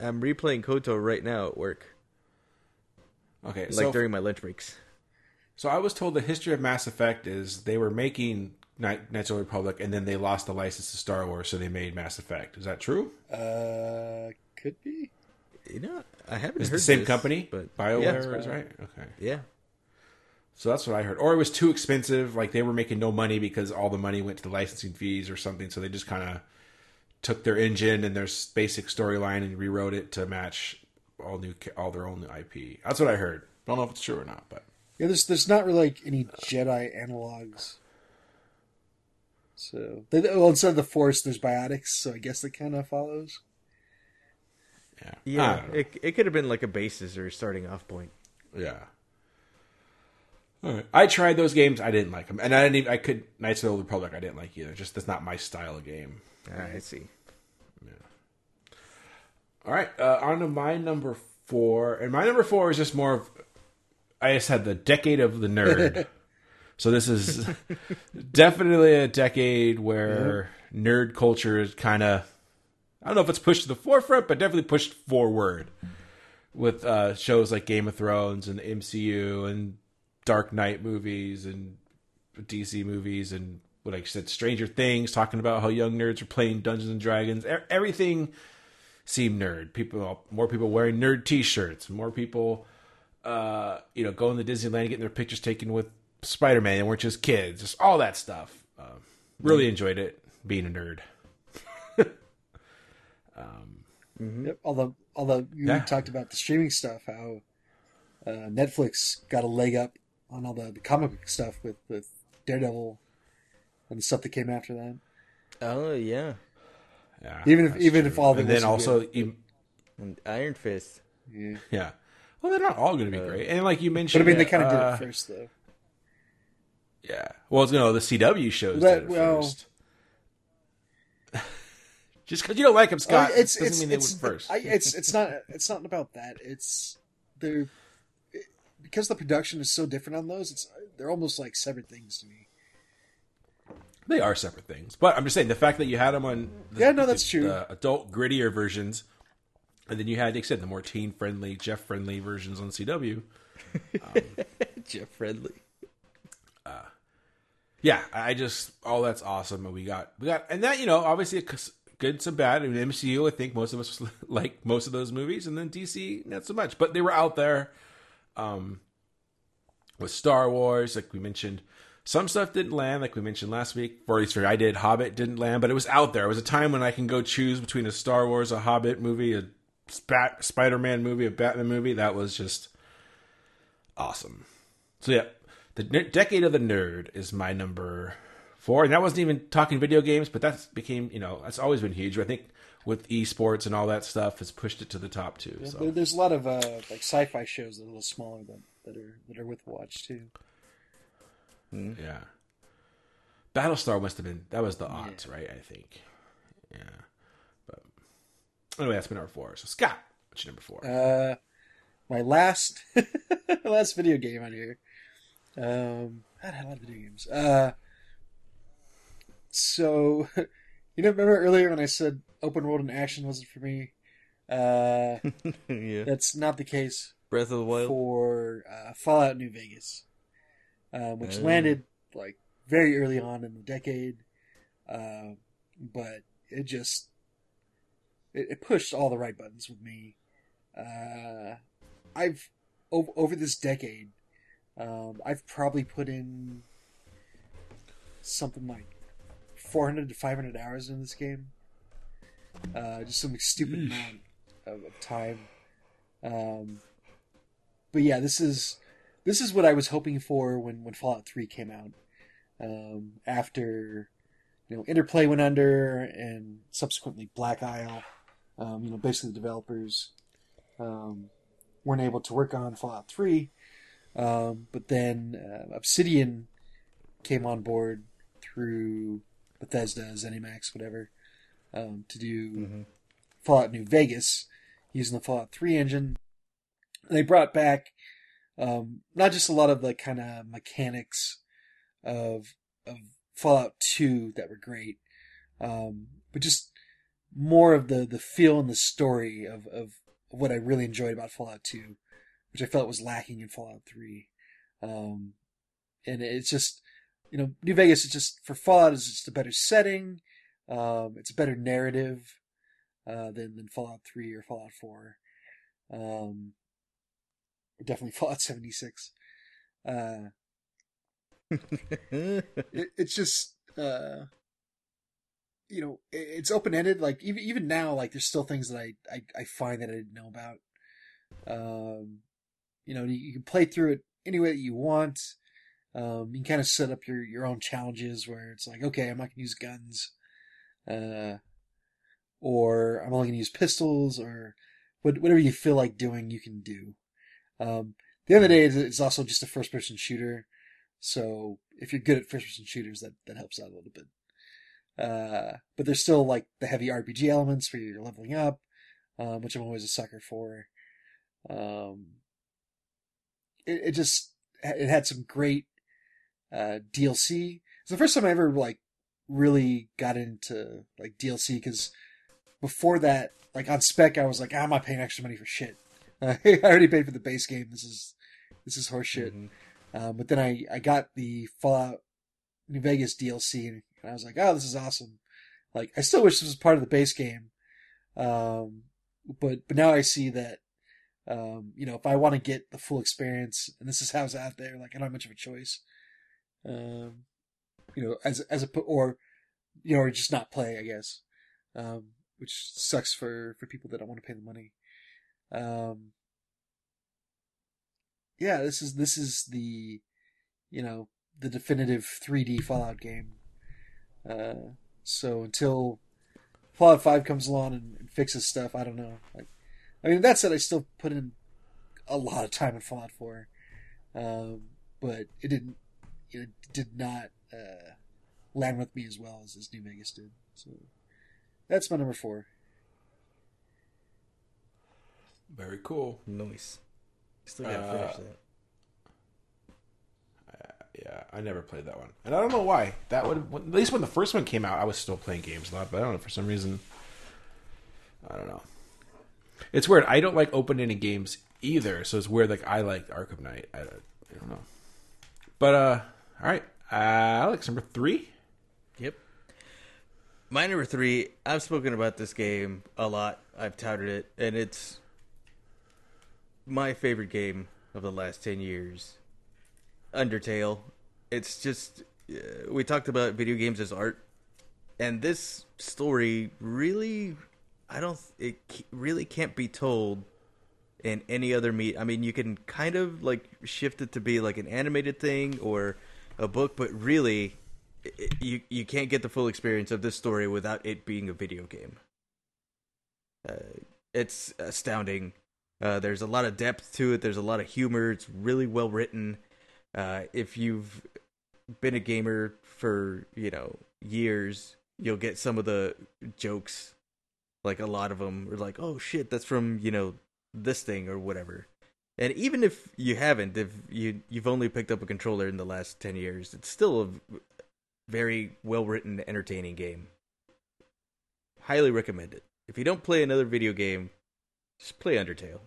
I'm replaying KOTOR right now at work, Okay, like so during my lunch breaks. So I was told the history of Mass Effect is they were making Knight, Knights of the Republic, and then they lost the license to Star Wars, so they made Mass Effect. Is that true? Uh, could be. You know, I haven't It's the same this, company, but BioWare yeah, is right. Okay, yeah. so that's what I heard. Or it was too expensive, like they were making no money because all the money went to the licensing fees or something. So they just kind of took their engine and their basic storyline and rewrote it to match all new, all their own IP. That's what I heard. Don't know if it's true or not, but Yeah, there's there's not really like any Jedi analogs. So they, well, instead of the Force, there's biotics. So I guess that kind of follows. yeah, Yeah, it it could have been like a basis or a starting off point. Yeah. All right. I tried those games. I didn't like them, and I didn't. Even, I could Knights of the Old Republic. I didn't like either. Just that's not my style of game. Ah, I see. Yeah. All right. Uh, on to my number four, and my number four is just more of. I just had the decade of the nerd. so this is definitely a decade where nerd culture is kind of. I don't know if it's pushed to the forefront, but definitely pushed forward with uh, shows like Game of Thrones and the MCU and Dark Knight movies and DC movies and what I said, Stranger Things, talking about how young nerds are playing Dungeons and Dragons. Everything seemed nerd. People, more people wearing nerd T-shirts. More people, uh, you know, going to Disneyland getting their pictures taken with Spider-Man. They weren't just kids. Just all that stuff. Um, really enjoyed it being a nerd. Yep. Although although you Yeah. talked about the streaming stuff, how uh, Netflix got a leg up on all the, the comic book stuff with with Daredevil and the stuff that came after that. Oh yeah, Yeah, Even if- that's even if all of it and then also, good. you- and Iron Fist. Yeah. yeah. Well, they're not all going to be great, and like you mentioned, But I mean, they kind of uh, did it first, though. Yeah. Well, you know, the CW shows That- did it well- first. Just because you don't like them, Scott, Oh, it's doesn't it's mean they it's, first. I, it's it's not it's not about that. It's they're it- because the production is so different on those. It's they're almost like separate things to me. They are separate things, but I'm just saying the fact that you had them on the, Yeah, no, that's the, true. the adult grittier versions, and then you had, like I said, the more teen friendly, Jeff friendly versions on CW. Jeff Friendly. Yeah, I just oh that's awesome, and we got we got and that you know obviously good some bad. I mean MCU, I think most of us like most of those movies, and then DC not so much, but they were out there. Um, with Star Wars, like we mentioned, some stuff didn't land, like we mentioned last week. For at least I did, Hobbit didn't land, but it was out there. It was a time when I can go choose between a Star Wars, a Hobbit movie, a Spat- Spider-Man movie, a Batman movie. That was just awesome. So yeah, the N- Decade of the Nerd is my number four, and that wasn't even talking video games, but that's became you know that's always been huge. I think with esports and all that stuff has pushed it to the top too. There- So There's a lot of uh, like sci-fi shows that are a little smaller that, that are that are worth watch too. yeah, Battlestar must have been that was the odds, right? I think. Yeah, but anyway, that's been number four. So Scott, what's your number four? Uh, my last last video game on here. Um, I had a lot of video games. Uh, so you know, remember earlier when I said open world and action wasn't for me? Uh, yeah. that's not the case Breath of the Wild. for uh, Fallout New Vegas, um, which Oh. landed like very early on in the decade, uh, but it just it, it pushed all the right buttons with me. Uh, I've over, over this decade, um, I've probably put in something like 400 to 500 hours in this game. Uh, just some stupid amount of, of time. Um, but yeah, this is this is what I was hoping for when when Fallout Three came out. Um, after you know Interplay went under, and subsequently Black Isle, um, you know basically the developers um, weren't able to work on Fallout Three. Um, but then uh, Obsidian came on board through Bethesda, ZeniMax, whatever, um, to do Fallout New Vegas using the Fallout 3 engine. They brought back um, not just a lot of the kind of mechanics of of Fallout 2 that were great, um, but just more of the, the feel and the story of, of what I really enjoyed about Fallout 2, which I felt was lacking in Fallout 3. Um, and it's just, you know, New Vegas is just, for Fallout, is just a better setting. Um, it's a better narrative uh, than than Fallout Three or Fallout Four. Um, or definitely Fallout seventy six. Uh, it, it's just uh, you know it's open ended. Like even even now, like there's still things that I, I I find that I didn't know about. Um, you know, you, you can play through it any way that you want. Um, you can kind of set up your your own challenges where it's like, okay, I'm not gonna use guns. Uh, or I'm only to use pistols, or what- whatever you feel like doing, you can do. Um, the the day, it's also just a first person shooter. So if you're good at first person shooters, that, that helps out a little bit. Uh, but there's still like the heavy RPG elements where you're leveling up, um, which I'm always a sucker for. Um, it, it just, it had some great, uh, DLC. It's the first time I ever like really got into like DLC because before that, like on spec, I was like, ah, I'm not paying extra money for shit. Uh, I already paid for the base game. This is this is horse shit. Um, but then I I got the Fallout New Vegas DLC and I was like, oh, this is awesome. Like I still wish this was part of the base game, um, but but now I see that. Um, you know, if I want to get the full experience, and this is how it's out there, like I don't have much of a choice. Um, you know, as as a or you know, or just not play, I guess. Um, which sucks for for people that don't want to pay the money. Um, yeah, this is this is the you know the definitive 3D Fallout game. Uh, so until Fallout 5 comes along and, and fixes stuff, I don't know. Like, I mean, that said, I still put in a lot of time in Fallout 4, um, but it didn't. It did not uh, land with me as well as, as New Vegas did. So That's my number four. Very cool. Nice. Still gotta Uh, finish that. Yeah, I never played that one, and I don't know why. That would at least when the first one came out, I was still playing games a lot, but I don't know for some reason. I don't know. It's weird. I don't like open ended games either, so it's weird. Like I like Arkham Knight. I don't, I don't know. But uh, all right, uh, Alex, number three. Yep. My number three, I've spoken about this game a lot. I've touted it, and it's my favorite game of the last 10 years Undertale. It's just, uh, we talked about video games as art, and this story really, I don't, it really can't be told in any other meat. I mean, you can kind of like shift it to be like an animated thing or a book, but really, it, you you can't get the full experience of this story without it being a video game. Uh, it's astounding. Uh, there's a lot of depth to it. There's a lot of humor. It's really well written. Uh, if you've been a gamer for you know years, you'll get some of the jokes. Like a lot of them are like, "Oh shit, that's from you know this thing or whatever." And even if you haven't, if you you've only picked up a controller in the last ten years, it's still a very well written, entertaining game. Highly recommend it. If you don't play another video game, just play Undertale.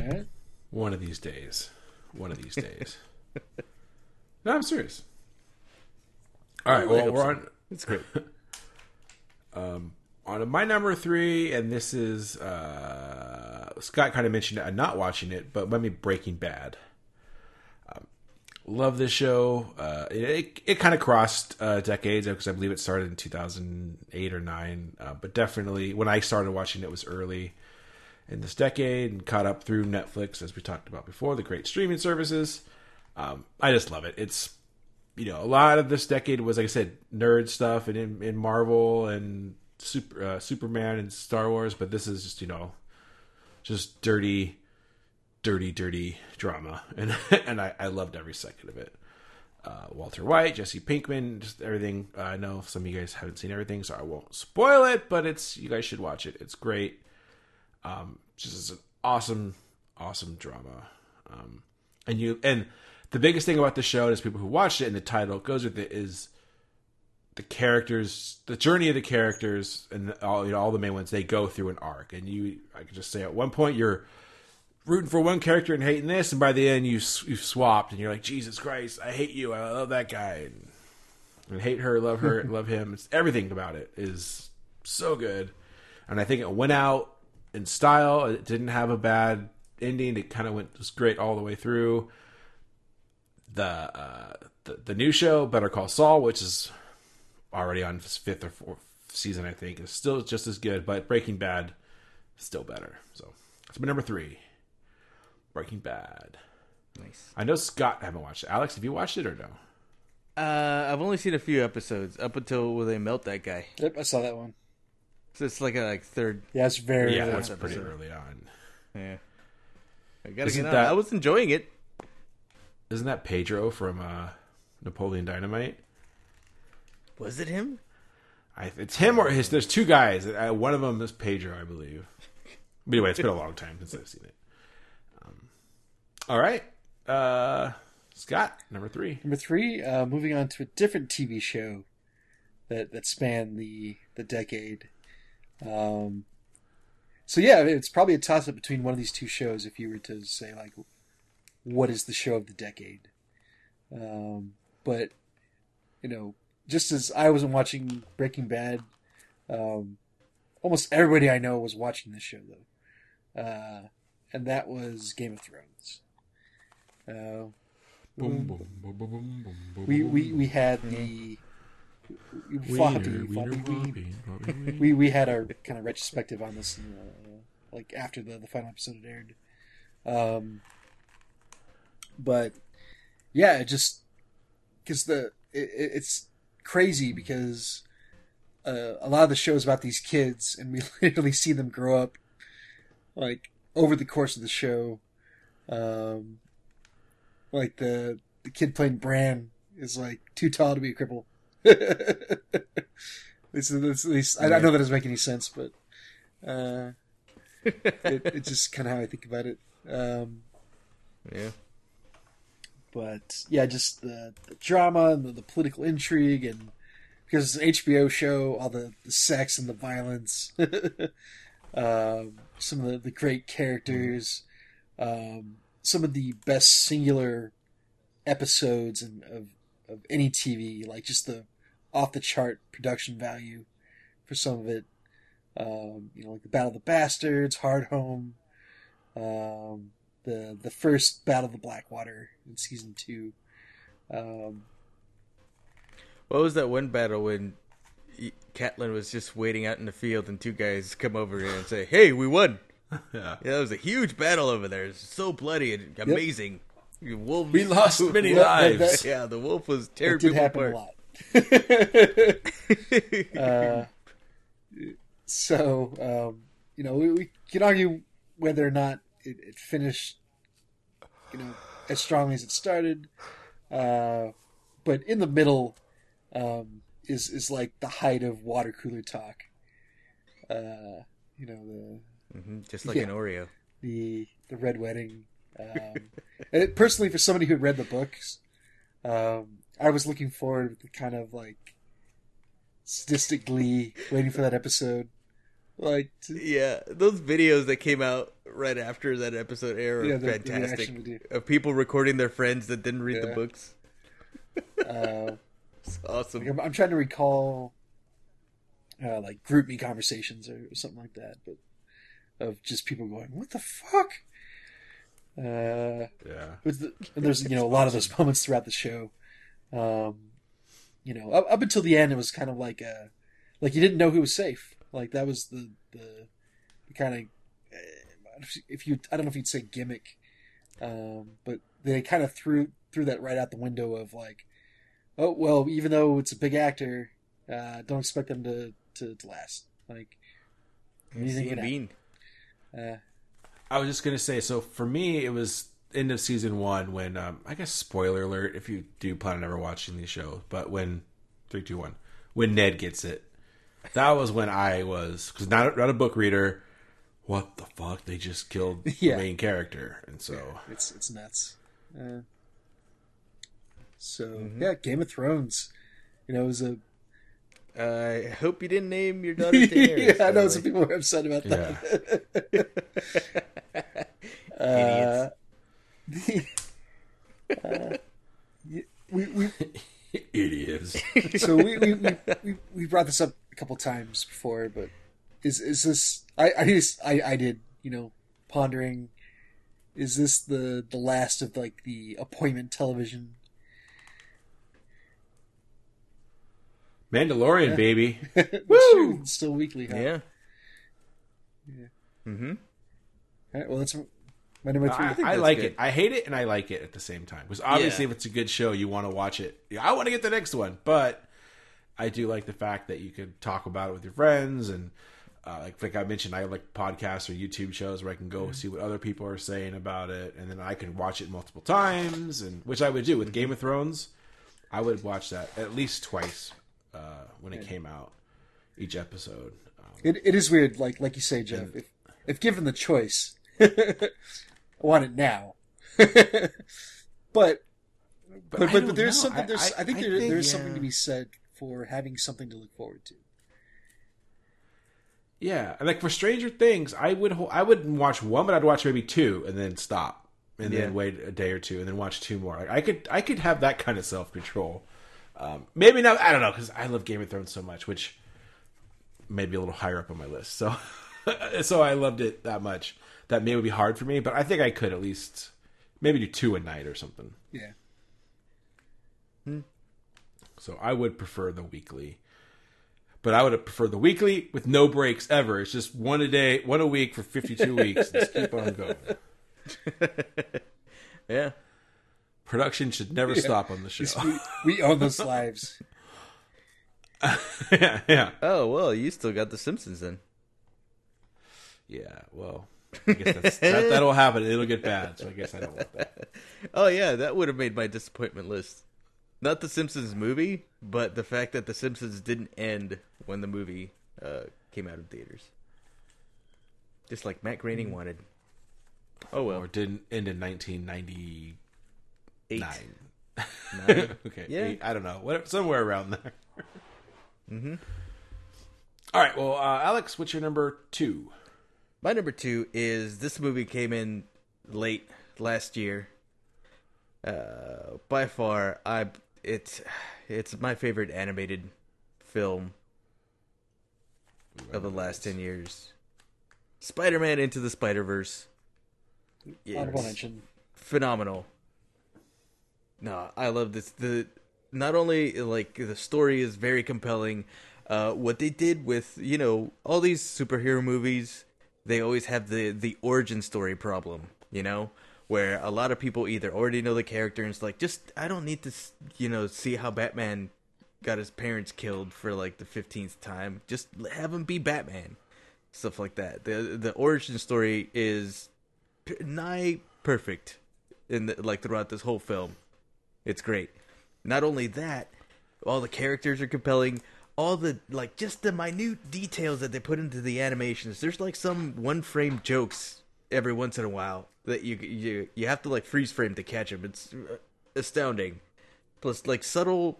All right. One of these days. One of these days. no, I'm serious. All right. Well, we're so. on It's great. Um, on my number three, and this is uh, Scott kind of mentioned it. I'm not watching it, but let me Breaking Bad. Um, love this show. Uh, it it, it kind of crossed uh, decades because I believe it started in 2008 or nine, uh, but definitely when I started watching it was early in this decade and caught up through Netflix as we talked about before, the great streaming services. Um, I just love it. It's you know, a lot of this decade was, like I said, nerd stuff and in, in Marvel and Super uh, Superman and Star Wars, but this is just you know, just dirty, dirty, dirty drama, and and I, I loved every second of it. Uh, Walter White, Jesse Pinkman, just everything. Uh, I know some of you guys haven't seen everything, so I won't spoil it, but it's you guys should watch it. It's great. Um, just it's an awesome, awesome drama. Um, and you and the biggest thing about the show is people who watched it and the title goes with it is the characters, the journey of the characters, and all you know all the main ones. They go through an arc, and you I could just say at one point you're rooting for one character and hating this, and by the end you you've swapped, and you're like Jesus Christ, I hate you, I love that guy, and, and hate her, love her, love him. It's everything about it is so good, and I think it went out in style. It didn't have a bad ending. It kind of went was great all the way through. The uh, the the new show, Better Call Saul, which is already on fifth or fourth season, I think, is still just as good. But Breaking Bad, still better. So that's my number three. Breaking Bad. nice. I know Scott haven't watched it. Alex, have you watched it or no? Uh, I've only seen a few episodes up until where they melt that guy. Yep, I saw that one. So it's like a like third. Yeah, it's very. Yeah, early that's pretty early on. Yeah. I gotta Isn't get on. that- I was enjoying it. Isn't that Pedro from uh, Napoleon Dynamite? Was it him? I, it's him or his. There's two guys. Uh, one of them is Pedro, I believe. But anyway, it's been a long time since I've seen it. Um, all right, uh, Scott, number three. Number three, uh, moving on to a different TV show that that spanned the the decade. Um, so yeah, it's probably a toss up between one of these two shows. If you were to say like, what is the show of the decade? Um, but you know, just as I wasn't watching Breaking Bad, um, almost everybody I know was watching this show though, uh, and that was Game of Thrones. Uh, Boom, boom, boom, boom, boom, boom, boom, we boom, we we had the floppy, wiener, floppy, we, we we had our kind of retrospective on this, uh, like after the the final episode had aired. Um, but yeah, it just because the it, it- it's crazy because uh, a lot of the shows about these kids, and we literally see them grow up, like over the course of the show. Um, like the the kid playing Bran is like too tall to be a cripple. It's, it's, at least I don't know that doesn't make any sense, but uh, it, it's just kind of how I think about it. Um, Yeah. but yeah, just the, the drama and the, the political intrigue, and because it's an HBO show, all the, the sex and the violence, um, some of the, the great characters, um, some of the best singular episodes and of of any TV, like just the off the chart production value for some of it. Um, you know, like the Battle of the Bastards, Hardhome, um, the the first Battle of the Blackwater in season two. Um, What was that one battle when y- Catelyn was just waiting out in the field and two guys come over here and say, "Hey, we won." Yeah. Yeah, it was a huge battle over there. It's so bloody and amazing. You Wolves, We lost many Well, lives. that- Yeah, the wolf was it tearing did people happen apart. uh, so um, you know, we, we can argue whether or not it, it finished, you know, as strongly as it started. Uh, but in the middle um, is is like the height of water cooler talk. Uh, you know the hmm just like Yeah. an Oreo. the the red wedding. Um, and it, personally, for somebody who read the books, um, I was looking forward to kind of like sadistic glee, waiting for that episode. Like, to, Yeah, those videos that came out right after that episode aired are Yeah, the- the fantastic. reaction of people recording their friends that didn't read the books. uh, It's awesome. like, I'm, I'm trying to recall, uh, like GroupMe conversations or something like that, but of just people going, "What the fuck." Uh, Yeah. The, and there's you know a lot of those moments throughout the show. Um, you know, up, up until the end, it was kind of like a like you didn't know who was safe. Like that was the the, the kind of if you I don't know if you'd say gimmick, um, but they kind of threw threw that right out the window of like, oh well, even though it's a big actor, uh, don't expect them to to, to last. Like anything Sean can Bean. happen. Uh, I was just gonna say. So for me, it was end of season one when um, I guess spoiler alert if you do plan on ever watching these shows, but when three, two, one, when Ned gets it, that was when I was because not not a book reader. What the fuck? They just killed Yeah. the main character, and so It's it's nuts. Uh, so yeah, Game of Thrones. You know, it was a I hope you didn't name your daughter Daenerys. yeah. I know some people were upset about that. Idiots. Uh, we, we idiots. so we we, we we we brought this up a couple times before, but is is this? I I just I I did you know pondering. Is this the the last of like the appointment television? Mandalorian, Yeah. baby. That's true. It's still weekly, huh? Yeah. Yeah. Mm-hmm. All right, well, that's my number three. I, think I like good. it. I hate it and I like it at the same time. Because obviously, Yeah. if it's a good show, you want to watch it. I want to get the next one, but I do like the fact that you could talk about it with your friends and. Uh, like, like I mentioned, I like podcasts or YouTube shows where I can go see what other people are saying about it, and then I can watch it multiple times, and which I would do with Game of Thrones. I would watch that at least twice uh, when it came out, each episode. Um, It, it is weird, like like you say, Jeff. If if given the choice, I want it now. but but but, I but, there's know. something. There's I, I- think I there, think, there's something to be said for having something to look forward to. Yeah, and like for Stranger Things, I would I wouldn't watch one, but I'd watch maybe two and then stop, and Yeah. then wait a day or two and then watch two more. Like, I could I could have that kind of self control. Um, maybe not. I don't know because I love Game of Thrones so much, which may be a little higher up on my list. So so I loved it that much that may be hard for me, but I think I could at least maybe do two a night or something. Yeah. Hmm. So I would prefer the weekly. But I would have preferred the weekly with no breaks ever. It's just one a day, one a week for 52 weeks. Let's keep on going. Yeah. Production should never stop on the show. We, we own those lives. yeah, yeah. Oh well, you still got The Simpsons then. Yeah, well, I guess that's, that, that'll happen. It'll get bad. So I guess I don't want that. Oh yeah, that would have made my disappointment list. not the Simpsons movie, but the fact that the Simpsons didn't end when the movie uh, came out in theaters. Just like Matt Groening wanted. Oh well. Or didn't end in 1999. Eight. okay. Yeah. eight, I don't know. What, somewhere around there. mm-hmm. All right. Well, uh, Alex, what's your number two? My number two is this movie came in late last year. Uh, by far, I it's it's my favorite animated film of the last ten years. Spider-Man Into the Spider-Verse. Yeah, phenomenal. No, I love this. The not only like the story is very compelling. Uh, what they did with you know all these superhero movies, they always have the the origin story problem. You know, where a lot of people either already know the character and it's like, just I don't need to you know see how Batman got his parents killed for like the fifteenth time. Just have him be Batman, stuff like that. the The origin story is nigh perfect in the, like throughout this whole film. It's great. Not only that, all the characters are compelling. All the like, just the minute details that they put into the animations. There's like some one frame jokes every once in a while that you you you have to like freeze frame to catch them. It's uh, astounding. Plus, like subtle,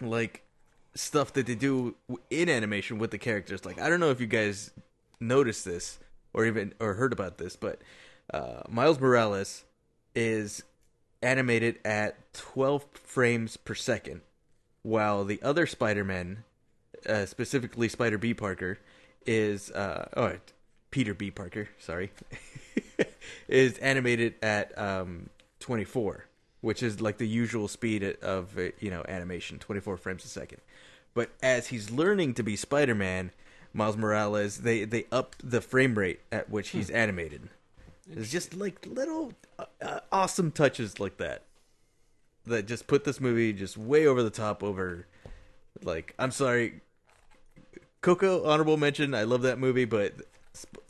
like stuff that they do in animation with the characters. Like I don't know if you guys noticed this or even or heard about this, but uh, Miles Morales is animated at 12 frames per second, while the other Spider-Man, uh, specifically Spider B Parker, is uh, oh Peter B Parker, sorry, is animated at um, 24, which is like the usual speed of uh, you know animation, 24 frames a second. But as he's learning to be Spider-Man, Miles Morales, they they up the frame rate at which he's animated. It's just like little uh, uh, awesome touches like that that just put this movie just way over the top. Over, like, I'm sorry, Coco honorable mention. I love that movie, but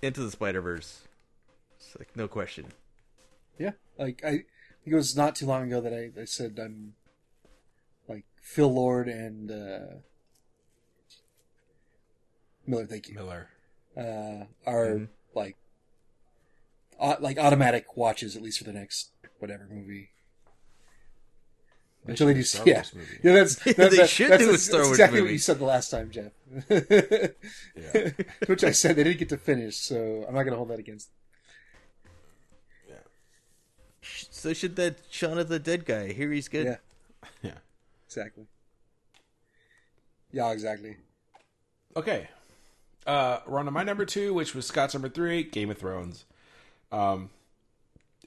Into the Spider Verse, it's like no question. Yeah, like I think it was not too long ago that I, I said I'm like Phil Lord and uh, Miller. Thank you. Miller. Uh, are like au- like automatic watches at least for the next whatever movie. Until they do, Star yeah, Wars movie. yeah. That's that, They that- should that's, do a that's Wars exactly what you said the last time, Jeff. Yeah. Which I said they didn't get to finish, so I'm not going to hold that against. Yeah. So should that Shaun of the Dead guy? Here he's good. Yeah, Yeah. exactly. Yeah, exactly. Okay. Uh, we're on to my number two, which was Scott's number three, Game of Thrones. Um,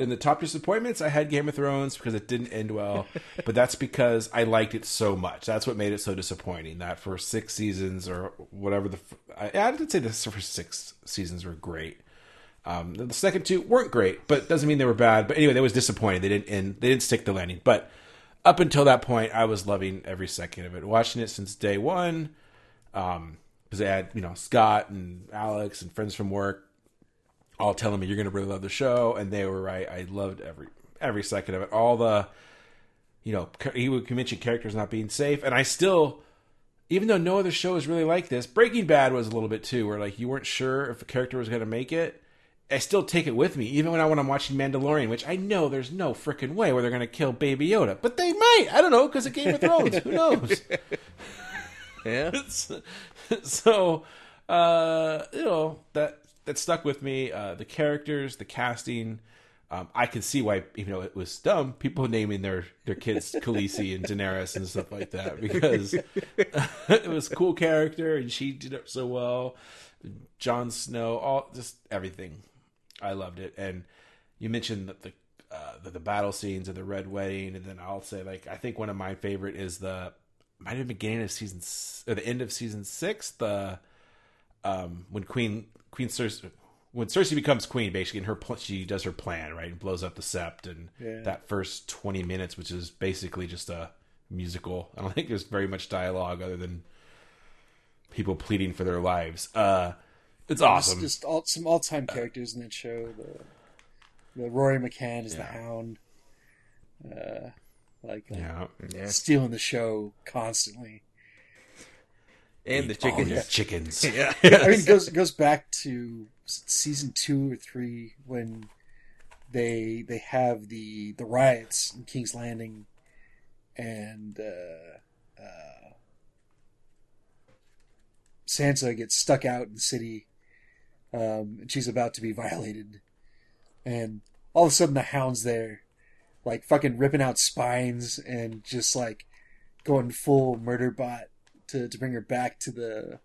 in the top disappointments, I had Game of Thrones because it didn't end well, but that's because I liked it so much. That's what made it so disappointing. That for six seasons or whatever the, I did say this for six seasons were great. Um, the second two weren't great, but doesn't mean they were bad. But anyway, they was disappointing. They didn't end. They didn't stick the landing. But up until that point, I was loving every second of it. Watching it since day one um because I had you know Scott and Alex and friends from work all telling me you're gonna really love the show, and they were right. I loved every every second of it. All the you know he would mention characters not being safe, and I still. Even though no other show is really like this, Breaking Bad was a little bit too, where like you weren't sure if a character was going to make it. I still take it with me, even when I when I'm watching Mandalorian, which I know there's no freaking way where they're going to kill Baby Yoda, but they might. I don't know because of Game of Thrones. Who knows? Yeah. so uh you know that that stuck with me uh the characters the casting. Um i can see why even though it was dumb people naming their their kids Khaleesi and Daenerys and stuff like that because it was a cool character and she did it so well. Jon Snow all just everything. I loved it. And you mentioned that the uh, the, the battle scenes of the red wedding and then I'll say like I think one of my favorite is the might have been beginning of season or the end of season six. The um when Queen Queen Cersei when Cersei becomes queen, basically, and her pl- she does her plan right and blows up the sept, and Yeah. that first twenty minutes, which is basically just a musical. I don't think there's very much dialogue other than people pleading for their lives. Uh, it's awesome. Just, just all, some all-time characters in that show. The the Rory McCann is the Hound. Uh, like uh, Yeah. Yeah, stealing the show constantly. And the Eat all chickens. your chickens. Yeah, I mean, it goes it goes back to season two or three when they they have the the riots in King's Landing, and uh, uh, Sansa gets stuck out in the city, um, and she's about to be violated, and all of a sudden the Hound's there, like fucking ripping out spines and just like going full murder bot to to bring her back to the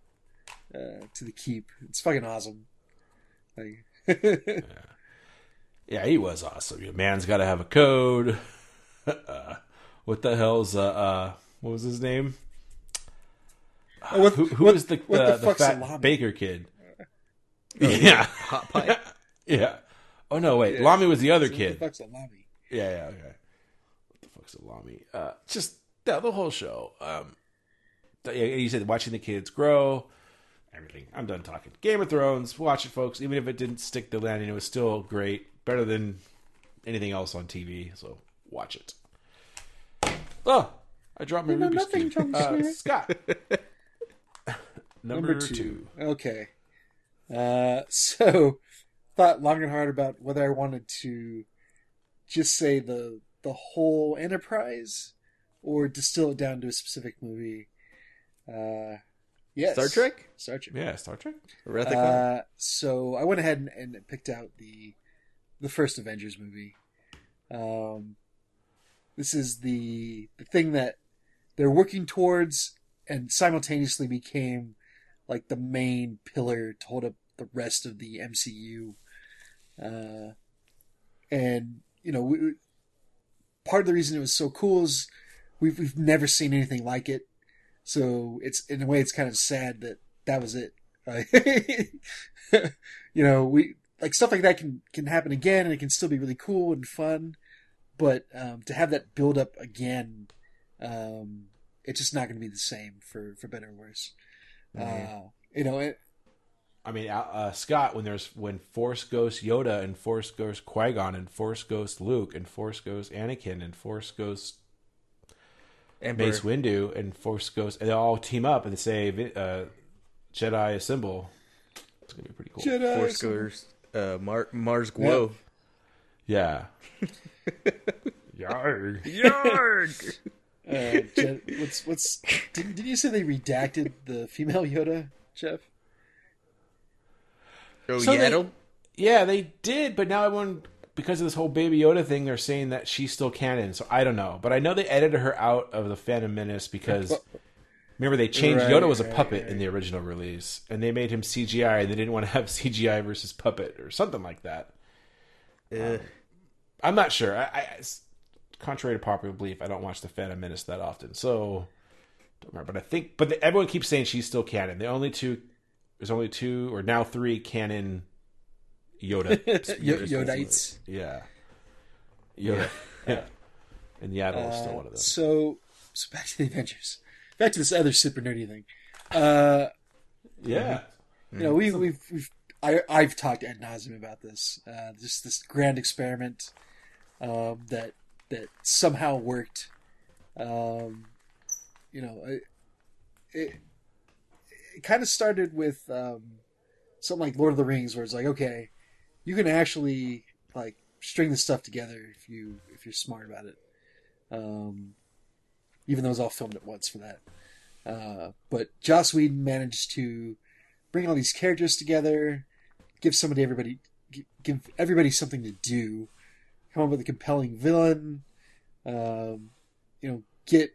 uh, to the keep. It's fucking awesome. Like, Yeah, yeah, he was awesome. Your man's got to have a code. uh, what the hell's uh, uh what was his name? Oh, what- who who what- was the what the, the the fat salami? baker kid? yeah, hot pie. yeah. Oh no, wait, Yeah. Lommy was the other what the kid. fuck's a lobby? Yeah, yeah, okay. What the fuck's a Lommy? Uh, just yeah, the whole show. Um, th- yeah, you said watching the kids grow, everything. I'm done talking. Game of Thrones, watch it, folks. Even if it didn't stick the landing, it was still great. Better than anything else on TV. So watch it. Oh, I dropped my know Rubik's nothing, cube. Uh, Scott, number, two. Okay. Uh, so thought long and hard about whether I wanted to just say the the whole enterprise or distill it down to a specific movie. Uh, yes, Star Trek, Star Trek. Yeah, Star Trek. Wrath of Khan. Uh, so I went ahead and, and picked out the the first Avengers movie. Um, this is the the thing that they're working towards, and simultaneously became like the main pillar to hold up the rest of the MCU. Uh, and you know, we, part of the reason it was so cool is we've we've never seen anything like it. So it's in a way it's kind of sad that that was it. You know, we like stuff like that can can happen again, and it can still be really cool and fun. But um, to have that build up again, um, it's just not going to be the same for for better or worse. Uh, you know, it, I mean, uh, uh, Scott, when there's when Force Ghost Yoda and Force Ghost Qui Gon and Force Ghost Luke and Force Ghost Anakin and Force Ghost Emperor. Mace Windu and Force Ghost, and they all team up and say uh, Jedi assemble. It's gonna be pretty cool. Jedi- Force goers. Uh, Mar- Mars Glow. Yeah. Yarg. Yarg. uh, Jen, what's what's did, did you say they redacted the female Yoda, Jeff? Oh, So they- Yeah, they did, but now everyone, because of this whole Baby Yoda thing, they're saying that she's still canon. So I don't know, but I know they edited her out of the Phantom Menace because remember they changed Right, Yoda was a puppet right. in the original release, and they made him CGI, and they didn't want to have CGI versus puppet or something like that. Uh, I'm not sure. I, I contrary to popular belief, I don't watch the Phantom Menace that often, so don't remember. But I think, but everyone keeps saying she's still canon. The only two, there's only two or now three canon Yoda Yo- Yodites. Yeah, Yoda. Yeah, and Yaddle is still one of them. So, so back to the Avengers. Back to this other super nerdy thing. Uh, Yeah, you know, we, we've we've I I've talked ad nauseum about this. Uh, just this grand experiment um, that that somehow worked. Um, you know, it it, it kind of started with um, something like Lord of the Rings, where it's like, okay, you can actually like string this stuff together if you if you're smart about it. Um, even though it was all filmed at once for that. Uh, but Joss Whedon managed to bring all these characters together, give somebody everybody give everybody something to do, come up with a compelling villain, um, you know, get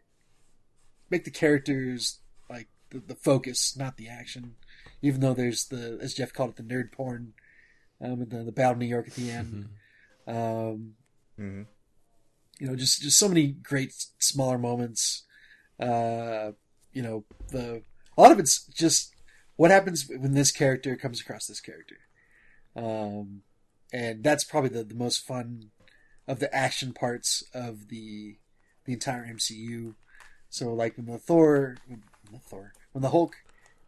make the characters like the, the focus, not the action. Even though there's the as Jeff called it the nerd porn, um, and the, the Battle of New York at the end. Um, mhm. you know, just just so many great smaller moments. Uh, you know, the a lot of it's just what happens when this character comes across this character, um, and that's probably the, the most fun of the action parts of the the entire MCU. So, like when the Thor, when the Thor, when the Hulk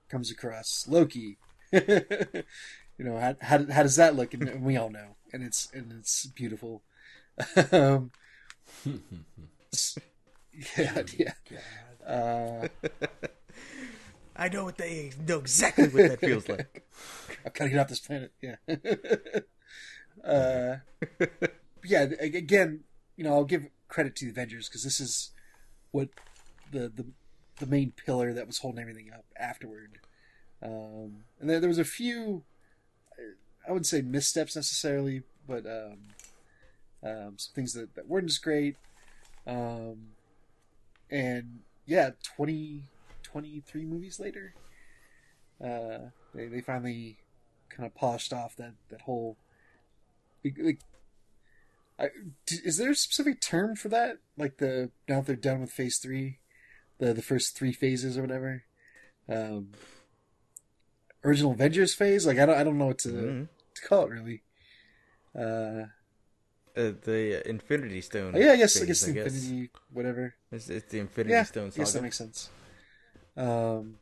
comes across Loki, you know how, how how does that look? And we all know, and it's and it's beautiful. um, God, yeah. Uh, I know what they know exactly what that feels like. I've got to get off this planet. Yeah. uh, yeah. Again, you know, I'll give credit to the Avengers because this is what the the the main pillar that was holding everything up afterward. Um, and there, there was a few, I wouldn't say missteps necessarily, but um, um, some things that, that weren't as great. Um, and yeah, 20, 23 movies later, uh, they, they finally kind of polished off that, that whole. Like, I, is there a specific term for that? Like the now that they're done with phase three, the the first three phases or whatever. Um, original Avengers phase. Like I don't I don't know what to, Mhm. Call it really. Uh, Uh, the Infinity Stone. yeah, I guess I guess the Infinity whatever. It's, it's the Infinity yeah, Stone yes, that makes sense. Um,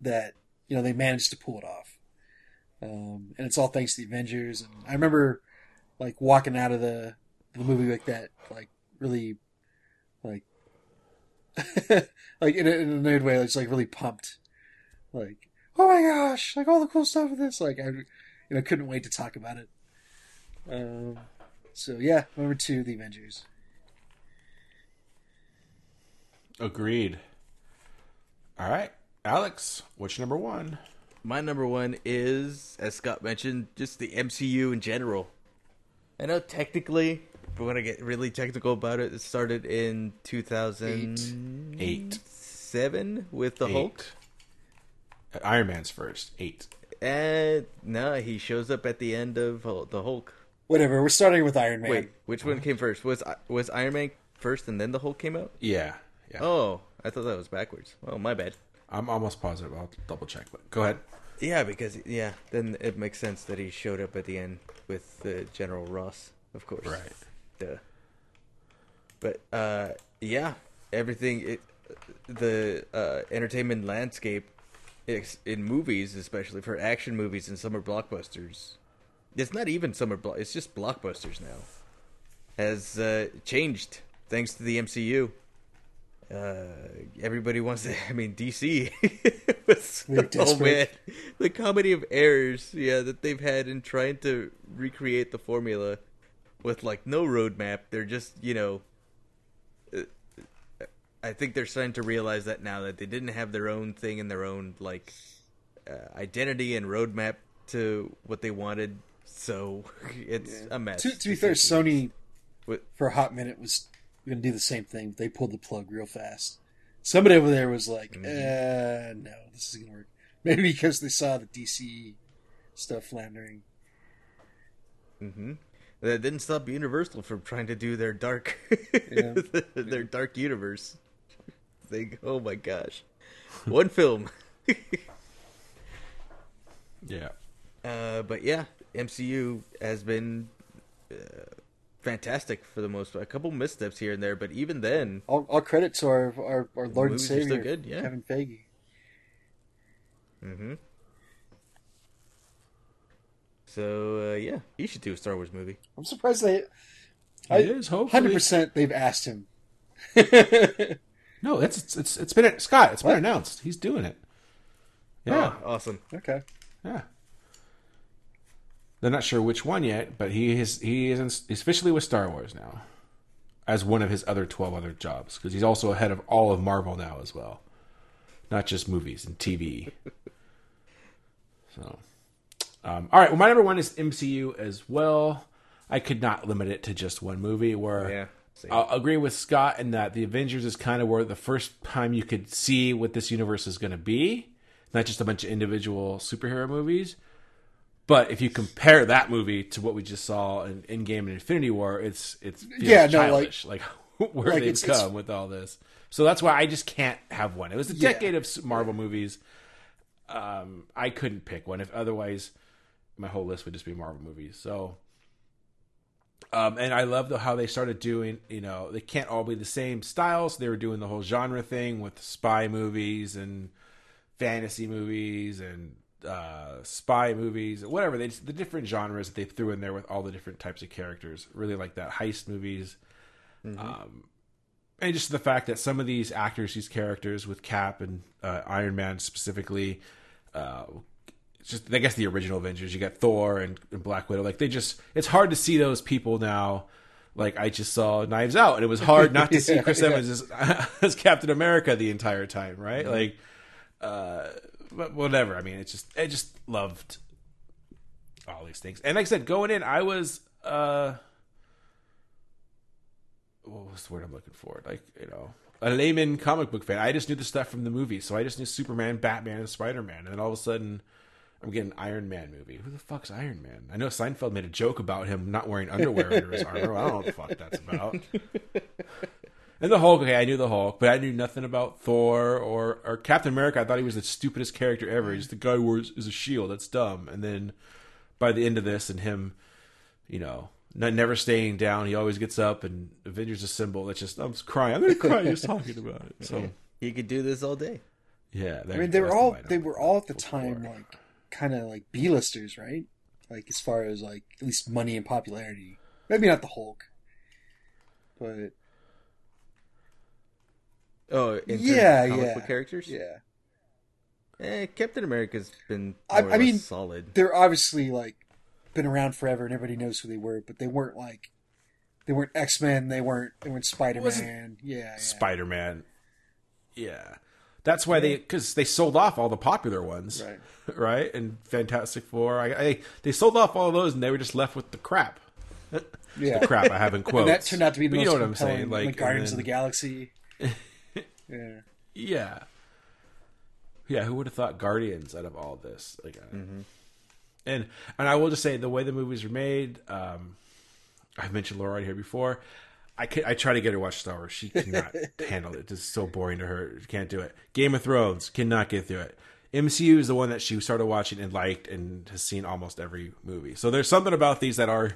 that you know they managed to pull it off, um, and it's all thanks to the Avengers. And I remember like walking out of the the movie like that, like really, like, like in a, in a nerd way, it's like really pumped, like oh my gosh, like all the cool stuff with this, like I, you know, couldn't wait to talk about it. Um, so yeah, number two, the Avengers. Agreed. All right, Alex, what's your number one? My number one is, as Scott mentioned, just the MCU in general. I know technically, but when I get really technical about it, it started in 2007 Eight. with the Hulk. Iron Man's first. Eight. And no, he shows up at the end of the Hulk. Whatever. We're starting with Iron Man. Wait, which one came first? Was was Iron Man first and then the Hulk came out? Yeah. Yeah. Oh, I thought that was backwards. Oh, my bad. I'm almost positive. I'll double check. But go ahead. Yeah, because yeah, then it makes sense that he showed up at the end with uh, General Ross, of course. Right. Duh. But uh, yeah, everything it, the uh, entertainment landscape ex- in movies, especially for action movies and summer blockbusters, it's not even summer blo- it's just blockbusters now, has uh, changed thanks to the MCU. Uh, everybody wants to. I mean, DC was oh man, the comedy of errors, yeah, that they've had in trying to recreate the formula with like no roadmap. They're just, you know, I think they're starting to realize that now that they didn't have their own thing and their own like uh, identity and roadmap to what they wanted. So it's a mess. To, to be fair. Sony What- for a hot minute was going to do the same thing. They pulled the plug real fast. Somebody over there was like, Mm-hmm. uh, "No, this is going to work." Maybe because they saw the DC stuff floundering. hmm That didn't stop Universal from trying to do their dark, Yeah. their dark universe. They, oh my gosh, one film. Yeah. Uh, but yeah, MCU has been uh, fantastic for the most part. A couple missteps here and there, but even then, All, all credit to our our, our Lord and movies are still Savior, good, yeah. Kevin Feige. Mm hmm So uh, yeah, he should do a Star Wars movie. I'm surprised they. I- It is, hopefully. Hundred percent, they've asked him. No, it's it's it's, it's been Scott. It's been What? announced. He's doing it. Yeah. Oh, awesome. okay. Yeah. They're not sure which one yet, but he is he is in, he's officially with Star Wars now, as one of his other twelve other jobs because he's also ahead of all of Marvel now as well, not just movies and TV. so, um, all right. Well, my number one is MCU as well. I could not limit it to just one movie. Where Yeah. I'll agree with Scott in that the Avengers is kind of where the first time you could see what this universe is going to be, not just a bunch of individual superhero movies. But if you compare that movie to what we just saw in Endgame and Infinity War, it's it's Yeah, no, childish, like, where like, they've it's- it's- come with all this. So that's why I just can't have one. It was a Yeah. decade of Marvel movies. Um, I couldn't pick one. If otherwise, my whole list would just be Marvel movies. So um, and I love the, how they started doing, you know, they can't all be the same styles. They were doing the whole genre thing with spy movies and fantasy movies and uh, spy movies, whatever. They just, the different genres that they threw in there with all the different types of characters. Really like that heist movies. Um, and just the fact that some of these actors, these characters with Cap and uh, Iron Man specifically, uh, just I guess the original Avengers, you got Thor and, and Black Widow. Like they just, it's hard to see those people now. Like I just saw Knives Out, and it was hard not to see Chris yeah. Evans as, as Captain America the entire time, right? Like, uh, but whatever. I mean, it's just I just loved all these things, and like I said, going in, I was. uh what was the word I'm looking for? Like, you know, a layman comic book fan. I just knew the stuff from the movie, So I just knew Superman, Batman, and Spider Man. And then all of a sudden, I'm getting an Iron Man movie. Who the fuck's Iron Man? I know Seinfeld made a joke about him not wearing underwear under his armor. I don't know what the fuck that's about. And the Hulk, okay, I knew the Hulk, but I knew nothing about Thor or, or Captain America. I thought he was the stupidest character ever. He's the guy who wears is a shield. That's dumb. And then by the end of this, and him, you know, not, never staying down, he always gets up and Avengers Assemble. That's just I'm crying. I'm gonna cry just talking about it. So You could do this all day. yeah, I mean, they were all they were all at the time like kind of like B-listers, right? Like as far as like at least money and popularity. Maybe not the Hulk, but Oh, in Yeah, yeah. characters. yeah, Eh, Captain America's been I- I mean, solid. they're obviously like been around forever and everybody knows who they were, but they weren't like they weren't X Men, they weren't they weren't Spider Man. Yeah, yeah. Spider Man. Yeah, that's why they because they sold off all the popular ones, Right. right? And Fantastic Four. I, I they sold off all of those, and they were just left with the crap. yeah. The crap I have in quotes. And that turned out to be the But most you know what I'm saying, like, like Guardians and of the Galaxy. yeah, Yeah. Yeah, who would have thought Guardians out of all this? Like, uh, and and I will just say the way the movies are made. Um, I've mentioned Laura right here before. I can, I try to get her to watch Star Wars. She cannot handle it. It's so boring to her. She can't do it. Game of Thrones cannot get through it. MCU is the one that she started watching and liked and has seen almost every movie. So there's something about these that are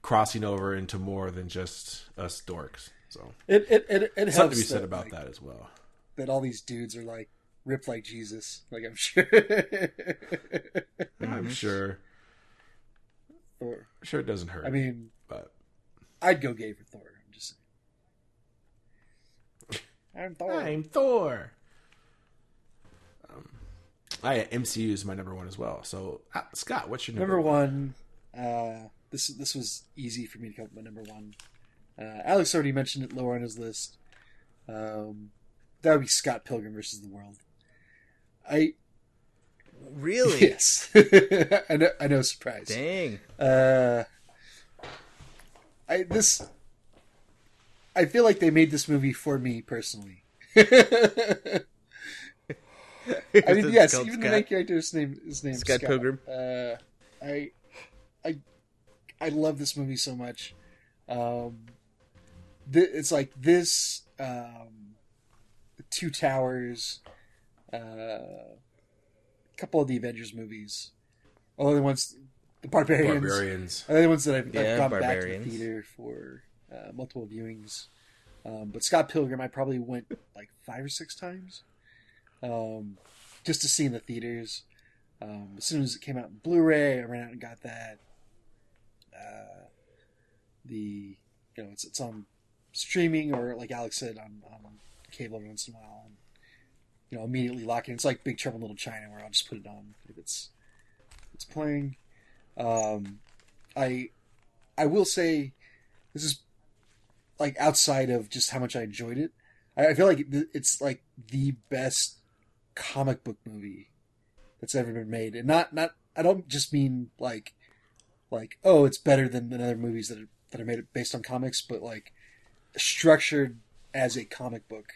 crossing over into more than just us dorks. So it it it, it helps something to be said that, about like, that as well. that all these dudes are like ripped like Jesus. Like I'm sure. I'm mm-hmm. sure. or, sure it doesn't hurt. I mean, but I'd go gay for Thor. I'm just saying. I'm Thor. I'm Thor. Um, I MCU is my number one as well. So uh, Scott, what's your number, Number one, uh, this this was easy for me to come up with my number one. Uh, Alex already mentioned it lower on his list. Um, that would be Scott Pilgrim versus the World. I Really? yes, I know. I know. Surprise. Dang. Uh, I this. I feel like they made this movie for me personally. I mean, yes, even the main character's name is name Scott Pilgrim? Uh, I, I, I love this movie so much. Um, th- it's like this. Um, Two Towers. Uh, a couple of the Avengers movies. All the ones, the Barbarians. Barbarians. Are the ones that I've, I've Yeah, gone back to the theater for uh, multiple viewings. Um, but Scott Pilgrim, I probably went like five or six times, um, just to see in the theaters. Um, as soon as it came out in Blu-ray, I ran out and got that. Uh, the you know it's it's on streaming or like Alex said on, on cable every once in a while, and you know immediately lock. It's like Big Trouble in Little China, where I'll just put it on if it's it's playing. Um, I I will say this is like outside of just how much I enjoyed it. I, I feel like it's like the best comic book movie that's ever been made, and not not I don't just mean like like oh it's better than, than other movies that are, that are made based on comics, but like structured as a comic book.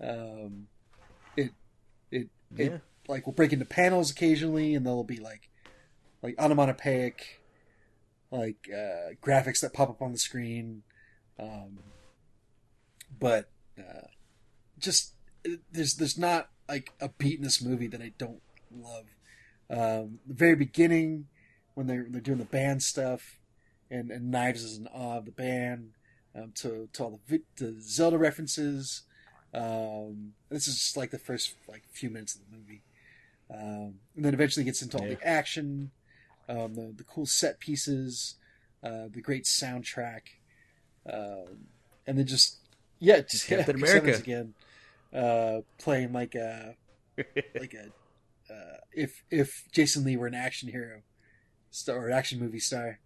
Um, it it Yeah. it like we'll break into panels occasionally, and there'll be like like onomatopoeic like uh, graphics that pop up on the screen. Um, but uh, just there's there's not like a beat in this movie that I don't love. Um, the very beginning when they're they're doing the band stuff, and, and Knives is in awe of the band. Um, to to all the, the Zelda references. Um, this is just like the first like few minutes of the movie, um, and then eventually gets into all Yeah. the action, um, the the cool set pieces, uh, the great soundtrack, um, and then just Yeah, just Captain yeah, America. Again, uh, playing like a like a uh, if if Jason Lee were an action hero star or an action movie star.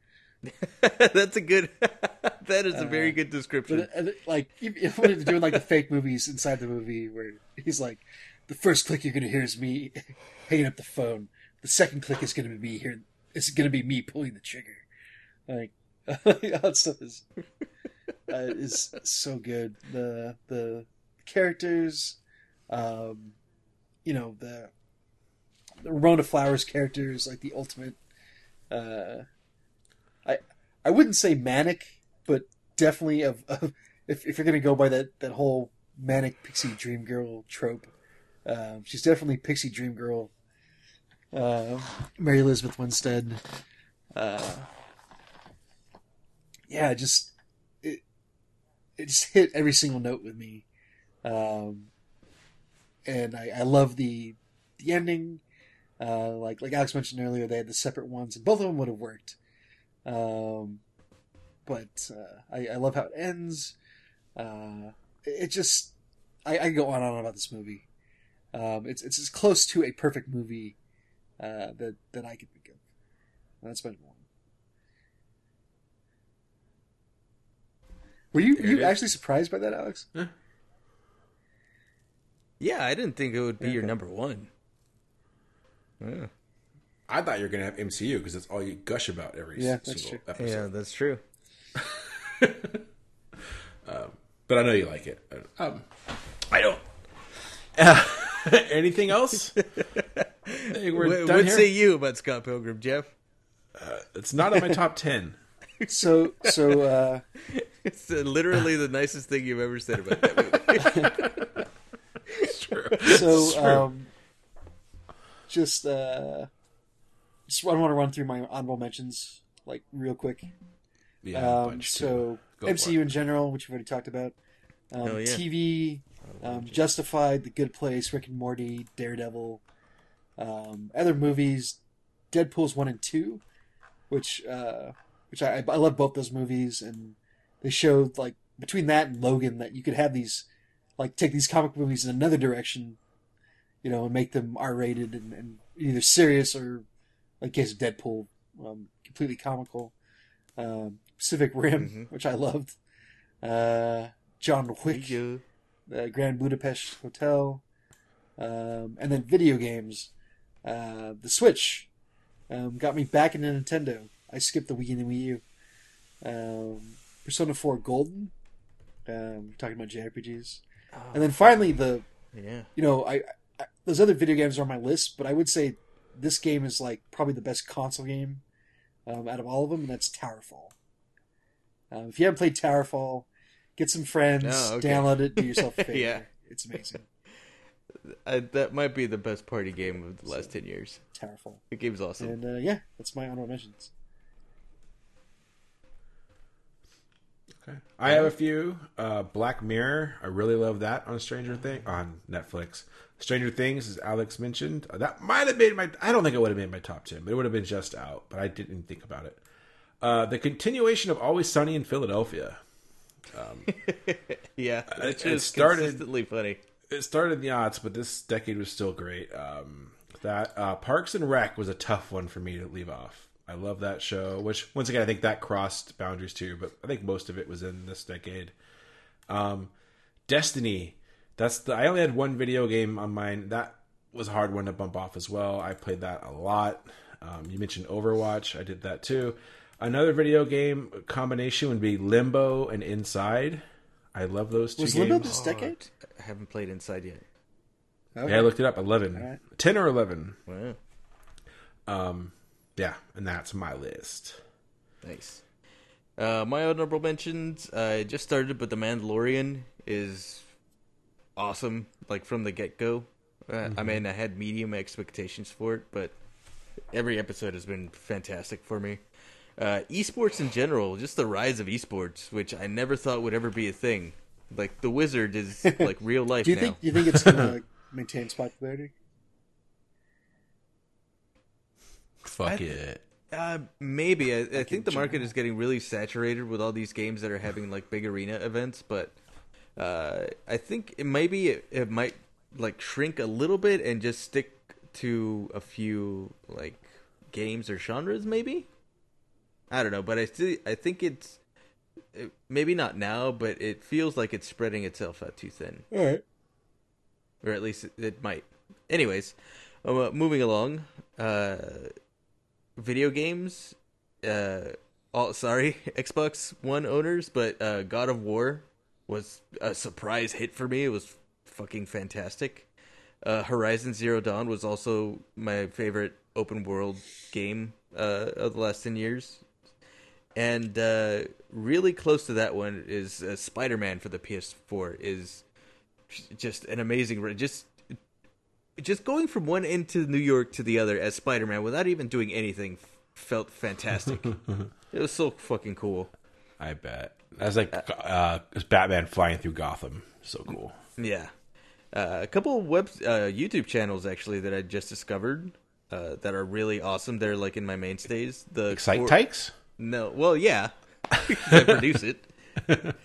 That's a good. that is a very Uh, good description. But uh, like when they're doing like the fake movies inside the movie where he's like, the first click you're gonna hear is me hanging up the phone. The second click is gonna be me here. It's gonna be me pulling the trigger. Like all that stuff is uh, is so good. The the characters, um, you know the the Ramona Flowers characters like the ultimate. Uh, I I wouldn't say manic, but definitely of, of if if you're gonna go by that that whole manic pixie dream girl trope, um, she's definitely pixie dream girl. Uh, Mary Elizabeth Winstead. Uh, yeah, just it just hit every single note with me, um, and I, I love the the ending. Uh, like like Alex mentioned earlier, they had the separate ones, and both of them would have worked. Um, but uh, I, I love how it ends. Uh, it, just I, I go on and on about this movie. Um, it's it's as close to a perfect movie uh, that that I can think of. That's number one. Were you There it you is. actually surprised by that, Alex? yeah, I didn't think it would be your number one. Yeah, I thought you were gonna have MCU because that's all you gush about every Yeah, s- that's single true. episode. yeah, that's true. But I know you like it. Um, I don't. Uh, anything else? I think we're What, what say you about Scott Pilgrim, Jeff? It's not in my top ten. So so uh, It's uh, literally the nicest thing you've ever said about that movie. It's true. so true. um, just uh, just I want to run through my honorable mentions like real quick. Yeah, Um, so too. Go for MCU in general, which we've already talked about. Um, yeah. TV, um, Justified, The Good Place, Rick and Morty, Daredevil, um, other movies, Deadpool's one and two, which uh, which I, I love both those movies, and they showed like between that and Logan that you could have these like take these comic movies in another direction, you know, and make them R rated and, and either serious or like case of Deadpool, um, completely comical. Um, Pacific Rim, Mhm. which I loved. Uh, John Wick, the Grand Budapest Hotel, um, and then video games. Uh, the Switch um, got me back into Nintendo. I skipped the Wii and the Wii U. Persona 4 Golden, um, talking about JRPGs, and then finally the Yeah. you know I, I those other video games are on my list, but I would say this game is like probably the best console game um, out of all of them, and that's Towerfall. Um, if you haven't played Towerfall, get some friends, Oh, okay. download it, do yourself a favor. Yeah. It's amazing. I, that might be the best party game of the last 10 years. Towerfall. The game's awesome. And uh, yeah, that's my honorable mentions. Okay. I have a few. Uh, Black Mirror. I really love that on Stranger Thing on Netflix. Stranger Things, as Alex mentioned, uh, that might have made my. I don't think it would have made my top ten, but it would have been just out. But I didn't think about it. Uh, the continuation of Always Sunny in Philadelphia. Um, yeah. it- It's it started- consistently funny. It started in the odds, but this decade was still great. Um, that uh, Parks and Rec was a tough one for me to leave off. I love that show, which once again I think that crossed boundaries too, but I think most of it was in this decade. Um, Destiny, that's the. I only had one video game on mine. That was a hard one to bump off as well. I played that a lot. Um, you mentioned Overwatch. I did that too. Another video game combination would be Limbo and Inside. I love those two Was games. Limbo this decade? I haven't played Inside yet. Okay. Yeah, I looked it up. 11. Alright. 10 or 11. Wow. Um, yeah, and that's my list. Nice. Uh, my honorable mentions. I just started, but The Mandalorian is awesome. Like from the get go. Uh, I mean, I had medium expectations for it, but every episode has been fantastic for me. Uh, esports in general, just the rise of esports, which I never thought would ever be a thing. Like the Wizard is like real life Do you now. think do you think it's gonna maintain its popularity? Fuck I- it. Uh, maybe. I, I think the market is getting really saturated with all these games that are having like big arena events, but Uh, I think it maybe it, it might like shrink a little bit and just stick to a few like games or genres, maybe. I don't know, but I still I think it's it, maybe not now, but it feels like it's spreading itself out too thin, All right. or at least it, it might. Anyways, uh, moving along, uh, video games. Uh, all sorry, Xbox One owners, but uh, God of War was a surprise hit for me. It was fucking fantastic. Uh, Horizon Zero Dawn was also my favorite open world game uh, of the last ten years, and uh, really close to that one is uh, Spider Man for the PS4. Is just an amazing, just just going from one end to New York to the other as Spider Man without even doing anything felt fantastic. it was so fucking cool. I bet. That's like uh, it's Batman flying through Gotham. So cool. Yeah. Uh, a couple of web uh, YouTube channels actually that I just discovered uh, that are really awesome. They're like in my mainstays. The Excite Cor- Tykes? No, well, yeah, I produce it.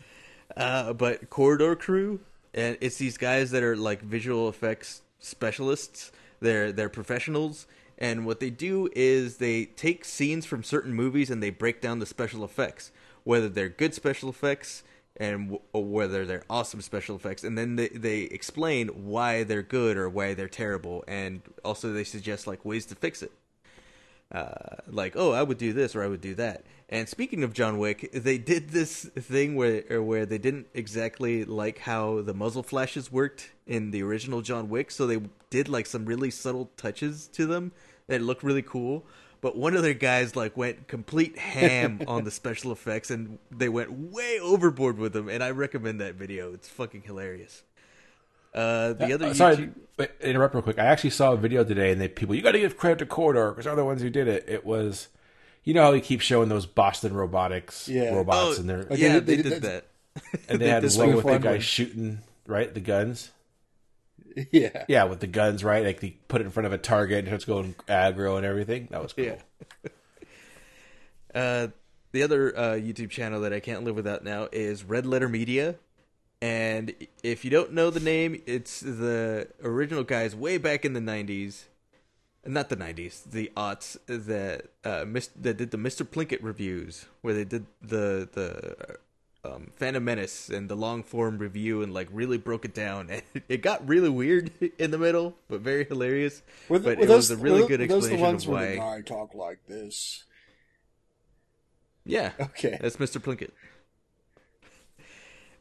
Uh, but Corridor Crew, and it's these guys that are like visual effects specialists. They're they're professionals, and what they do is they take scenes from certain movies and they break down the special effects, whether they're good special effects and w- whether they're awesome special effects, and then they they explain why they're good or why they're terrible, and also they suggest like ways to fix it uh, like, oh, I would do this or I would do that. And speaking of John Wick, they did this thing where or where they didn't exactly like how the muzzle flashes worked in the original John Wick, so they did like some really subtle touches to them that looked really cool. But one of their guys like went complete ham on the special effects, and they went way overboard with them. And I recommend that video; it's fucking hilarious. Uh, the other Uh, sorry, YouTube- but interrupt real quick. I actually saw a video today, and they people, you got to give credit to Corridor because they're the ones who did it. It was, you know how he keeps showing those Boston Robotics Yeah. robots, Oh, and they're Like, yeah, they they, did- they did that. and they had one with the guy shooting right the guns. Yeah. Yeah, with the guns, right? Like they put it in front of a target and it's going aggro and everything. That was cool. Yeah. Uh, the other uh, YouTube channel that I can't live without now is Red Letter Media. And if you don't know the name, it's the original guys way back in the 90s. Not the 90s, the aughts that uh, mis- that did the Mr. Plinkett reviews, where they did the the um, Phantom Menace and the long form review and like really broke it down. And it got really weird in the middle, but very hilarious. Were, th- but it those, was a really were, good those the ones of where the guy talk like this? Yeah. Okay. That's Mr. Plinkett.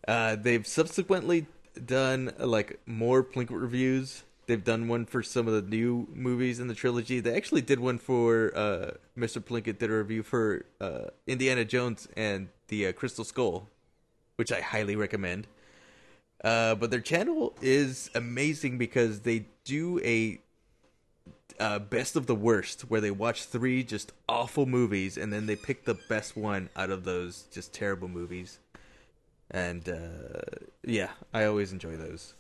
Uh, they've subsequently done like more Plinkett reviews. They've done one for some of the new movies in the trilogy. They actually did one for uh, Mr. Plinkett did a review for uh, Indiana Jones and the uh, Crystal Skull, which I highly recommend. Uh, but their channel is amazing because they do a uh, best of the worst, where they watch three just awful movies and then they pick the best one out of those just terrible movies. And uh, yeah, I always enjoy those.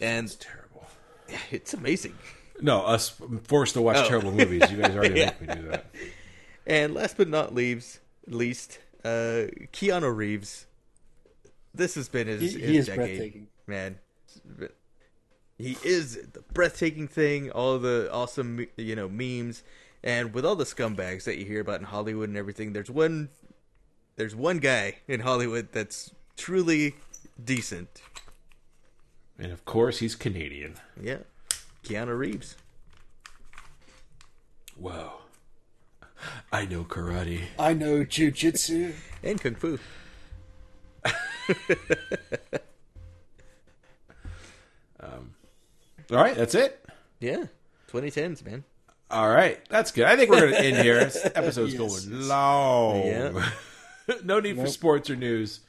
And Terrible. it's amazing. No, us forced to watch Oh. terrible movies. You guys already Yeah. make me do that. And last but not least, least uh, Keanu Reeves. This has been his, He, his he is decade, breathtaking. man. He is the breathtaking thing. All the awesome, you know, memes, and with all the scumbags that you hear about in Hollywood and everything, there's one, there's one guy in Hollywood that's truly decent. And of course, he's Canadian. Yeah, Keanu Reeves. Whoa. I know karate. I know jujitsu. and kung fu. um, All right, that's it. Yeah, 2010s, man. All right, that's good. I think we're going to end here. This episode's Yes. going long. Yeah. no need for sports or news.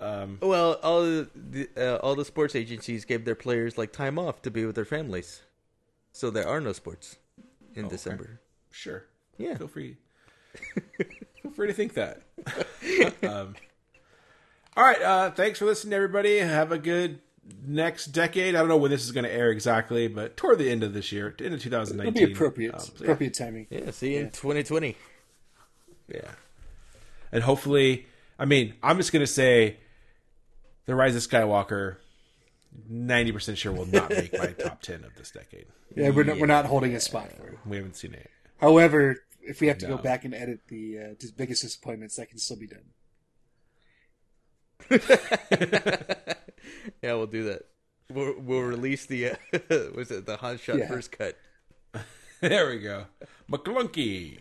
Well, all the uh, all the sports agencies gave their players like time off to be with their families, so there are no sports in December. Sure. Yeah, Feel free. Feel free to think that. um, all right. Uh, thanks for listening, everybody. Have a good next decade. I don't know when this is going to air exactly, but toward the end of this year, end of 2019. It'll be appropriate. Um, so yeah. appropriate timing. yeah. See you in 2020. Yeah. And hopefully, I mean, I'm just going to say The Rise of Skywalker, ninety percent sure will not make my top ten of this decade. Yeah, we're not, we're not holding a spot for it. We haven't seen it. However, if we have to No. go back and edit the uh, dis- biggest disappointments, that can still be done. yeah, we'll do that. We'll, we'll release the uh, was it the Han shot Yeah. first cut. There we go. Maclunkey.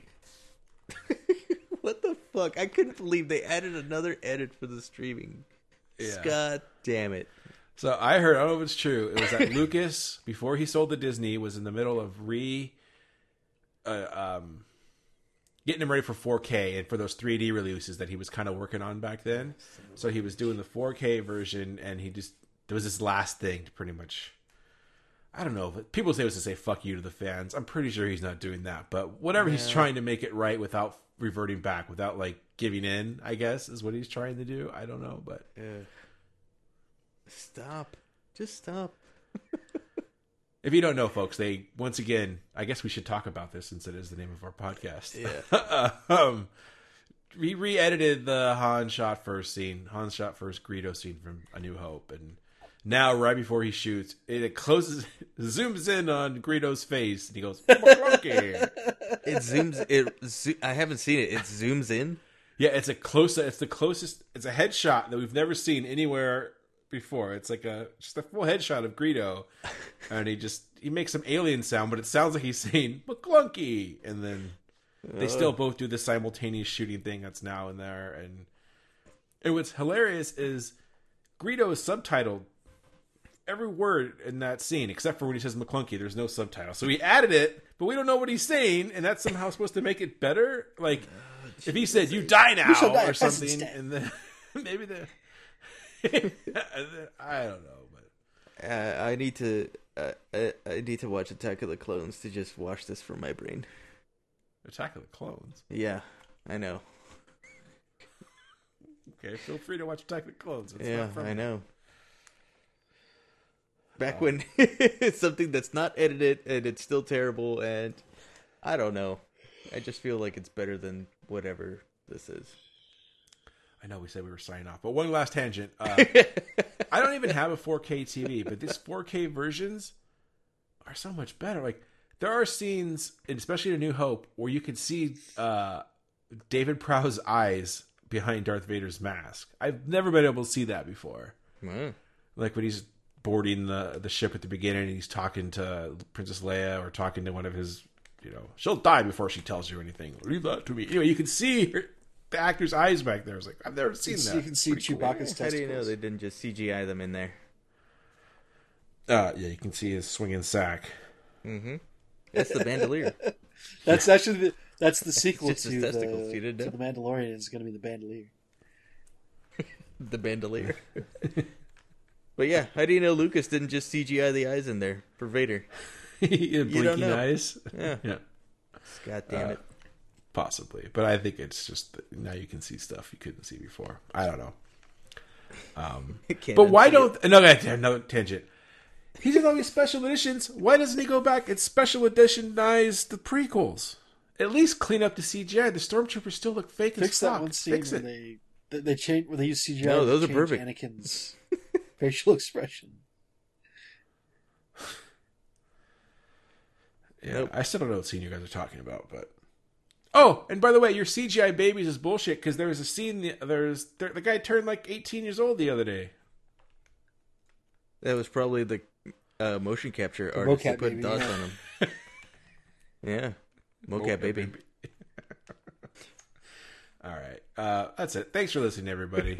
What the fuck? I couldn't believe they added another edit for the streaming. Yeah. God damn it! So I heard, I don't know if it's true. It was that Lucas, before he sold to Disney, was in the middle of re, uh, um, getting him ready for 4K and for those 3D releases that he was kind of working on back then. So he was doing the 4K version, and he just there was this last thing to pretty much. I don't know. People say it was to say "fuck you" to the fans. I'm pretty sure he's not doing that. But whatever, he's trying to make it right without reverting back, without like giving in. I guess is what he's trying to do. I don't know, but Stop! Just stop. If you don't know, folks, they once again. I guess we should talk about this since it is the name of our podcast. Yeah. um, we re-edited the Han shot first scene, Han shot first Greedo scene from A New Hope, and now right before he shoots, it closes, zooms in on Greedo's face, and he goes, "Maclunkey." It zooms. It. Zo- I haven't seen it. It zooms in. Yeah, it's a close. It's the closest. It's a headshot that we've never seen anywhere before. It's like a just a full headshot of Greedo, and he just he makes some alien sound, but it sounds like he's saying Maclunkey, and then they uh. still both do the simultaneous shooting thing that's now in there. And and what's hilarious is Greedo is subtitled every word in that scene except for when he says Maclunkey. There's no subtitle, so he added it, but we don't know what he's saying, and that's somehow supposed to make it better. Like if he said "You die now" shall die or something, and then maybe the I don't know, but Uh, I need to. Uh, I, I need to watch Attack of the Clones to just wash this from my brain. Attack of the Clones. Yeah, I know. Okay, feel free to watch Attack of the Clones. It's yeah, not from I know. Back when it's something that's not edited and it's still terrible, and I don't know. I just feel like it's better than whatever this is. I know we said we were signing off, but one last tangent. Uh, I don't even have a 4K TV, but these 4K versions are so much better. Like there are scenes, especially in A New Hope, where you can see uh, David Prowse's eyes behind Darth Vader's mask. I've never been able to see that before. Wow. Like when he's boarding the the ship at the beginning, and he's talking to Princess Leia or talking to one of his, you know, she'll die before she tells you anything. Leave that to me. Anyway, you can see her, the actor's eyes back there. I was like, I've never seen that. You can see Pretty cool. Chewbacca's How do you know they didn't just CGI them in there? Uh, yeah, you can see his swinging sack. Mm-hmm. That's the bandolier. That's actually the, that's the sequel to the, testicles, to the Mandalorian. Is going to be the Bandolier. the bandolier. but yeah, how do you know Lucas didn't just CGI the eyes in there for Vader? Blinking don't know. eyes. Yeah. Yeah, God damn uh, it. possibly. But I think it's just now you can see stuff you couldn't see before. I don't know. Um, Can't But why don't it. another no tangent? He's in all these special editions. Why doesn't he go back and special editionize the prequels? At least clean up the CGI. The stormtroopers still look fake as Fix that one scene Fix where it. they they, they change where they use CGI. No, those are perfect. Anakin's facial expression. Yeah, Nope. I still don't know what scene you guys are talking about, but oh, and by the way, your CGI babies is bullshit because there was a scene. the- There's there, the guy turned like 18 years old the other day. That was probably the uh, motion capture artist who mocap put baby, dots yeah. on him. yeah, mocap baby. All right, uh, that's it. Thanks for listening, everybody.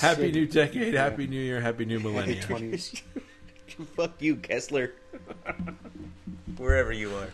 New Happy city. new decade, happy new year, happy new millennium. Fuck you, Kessler. Wherever you are.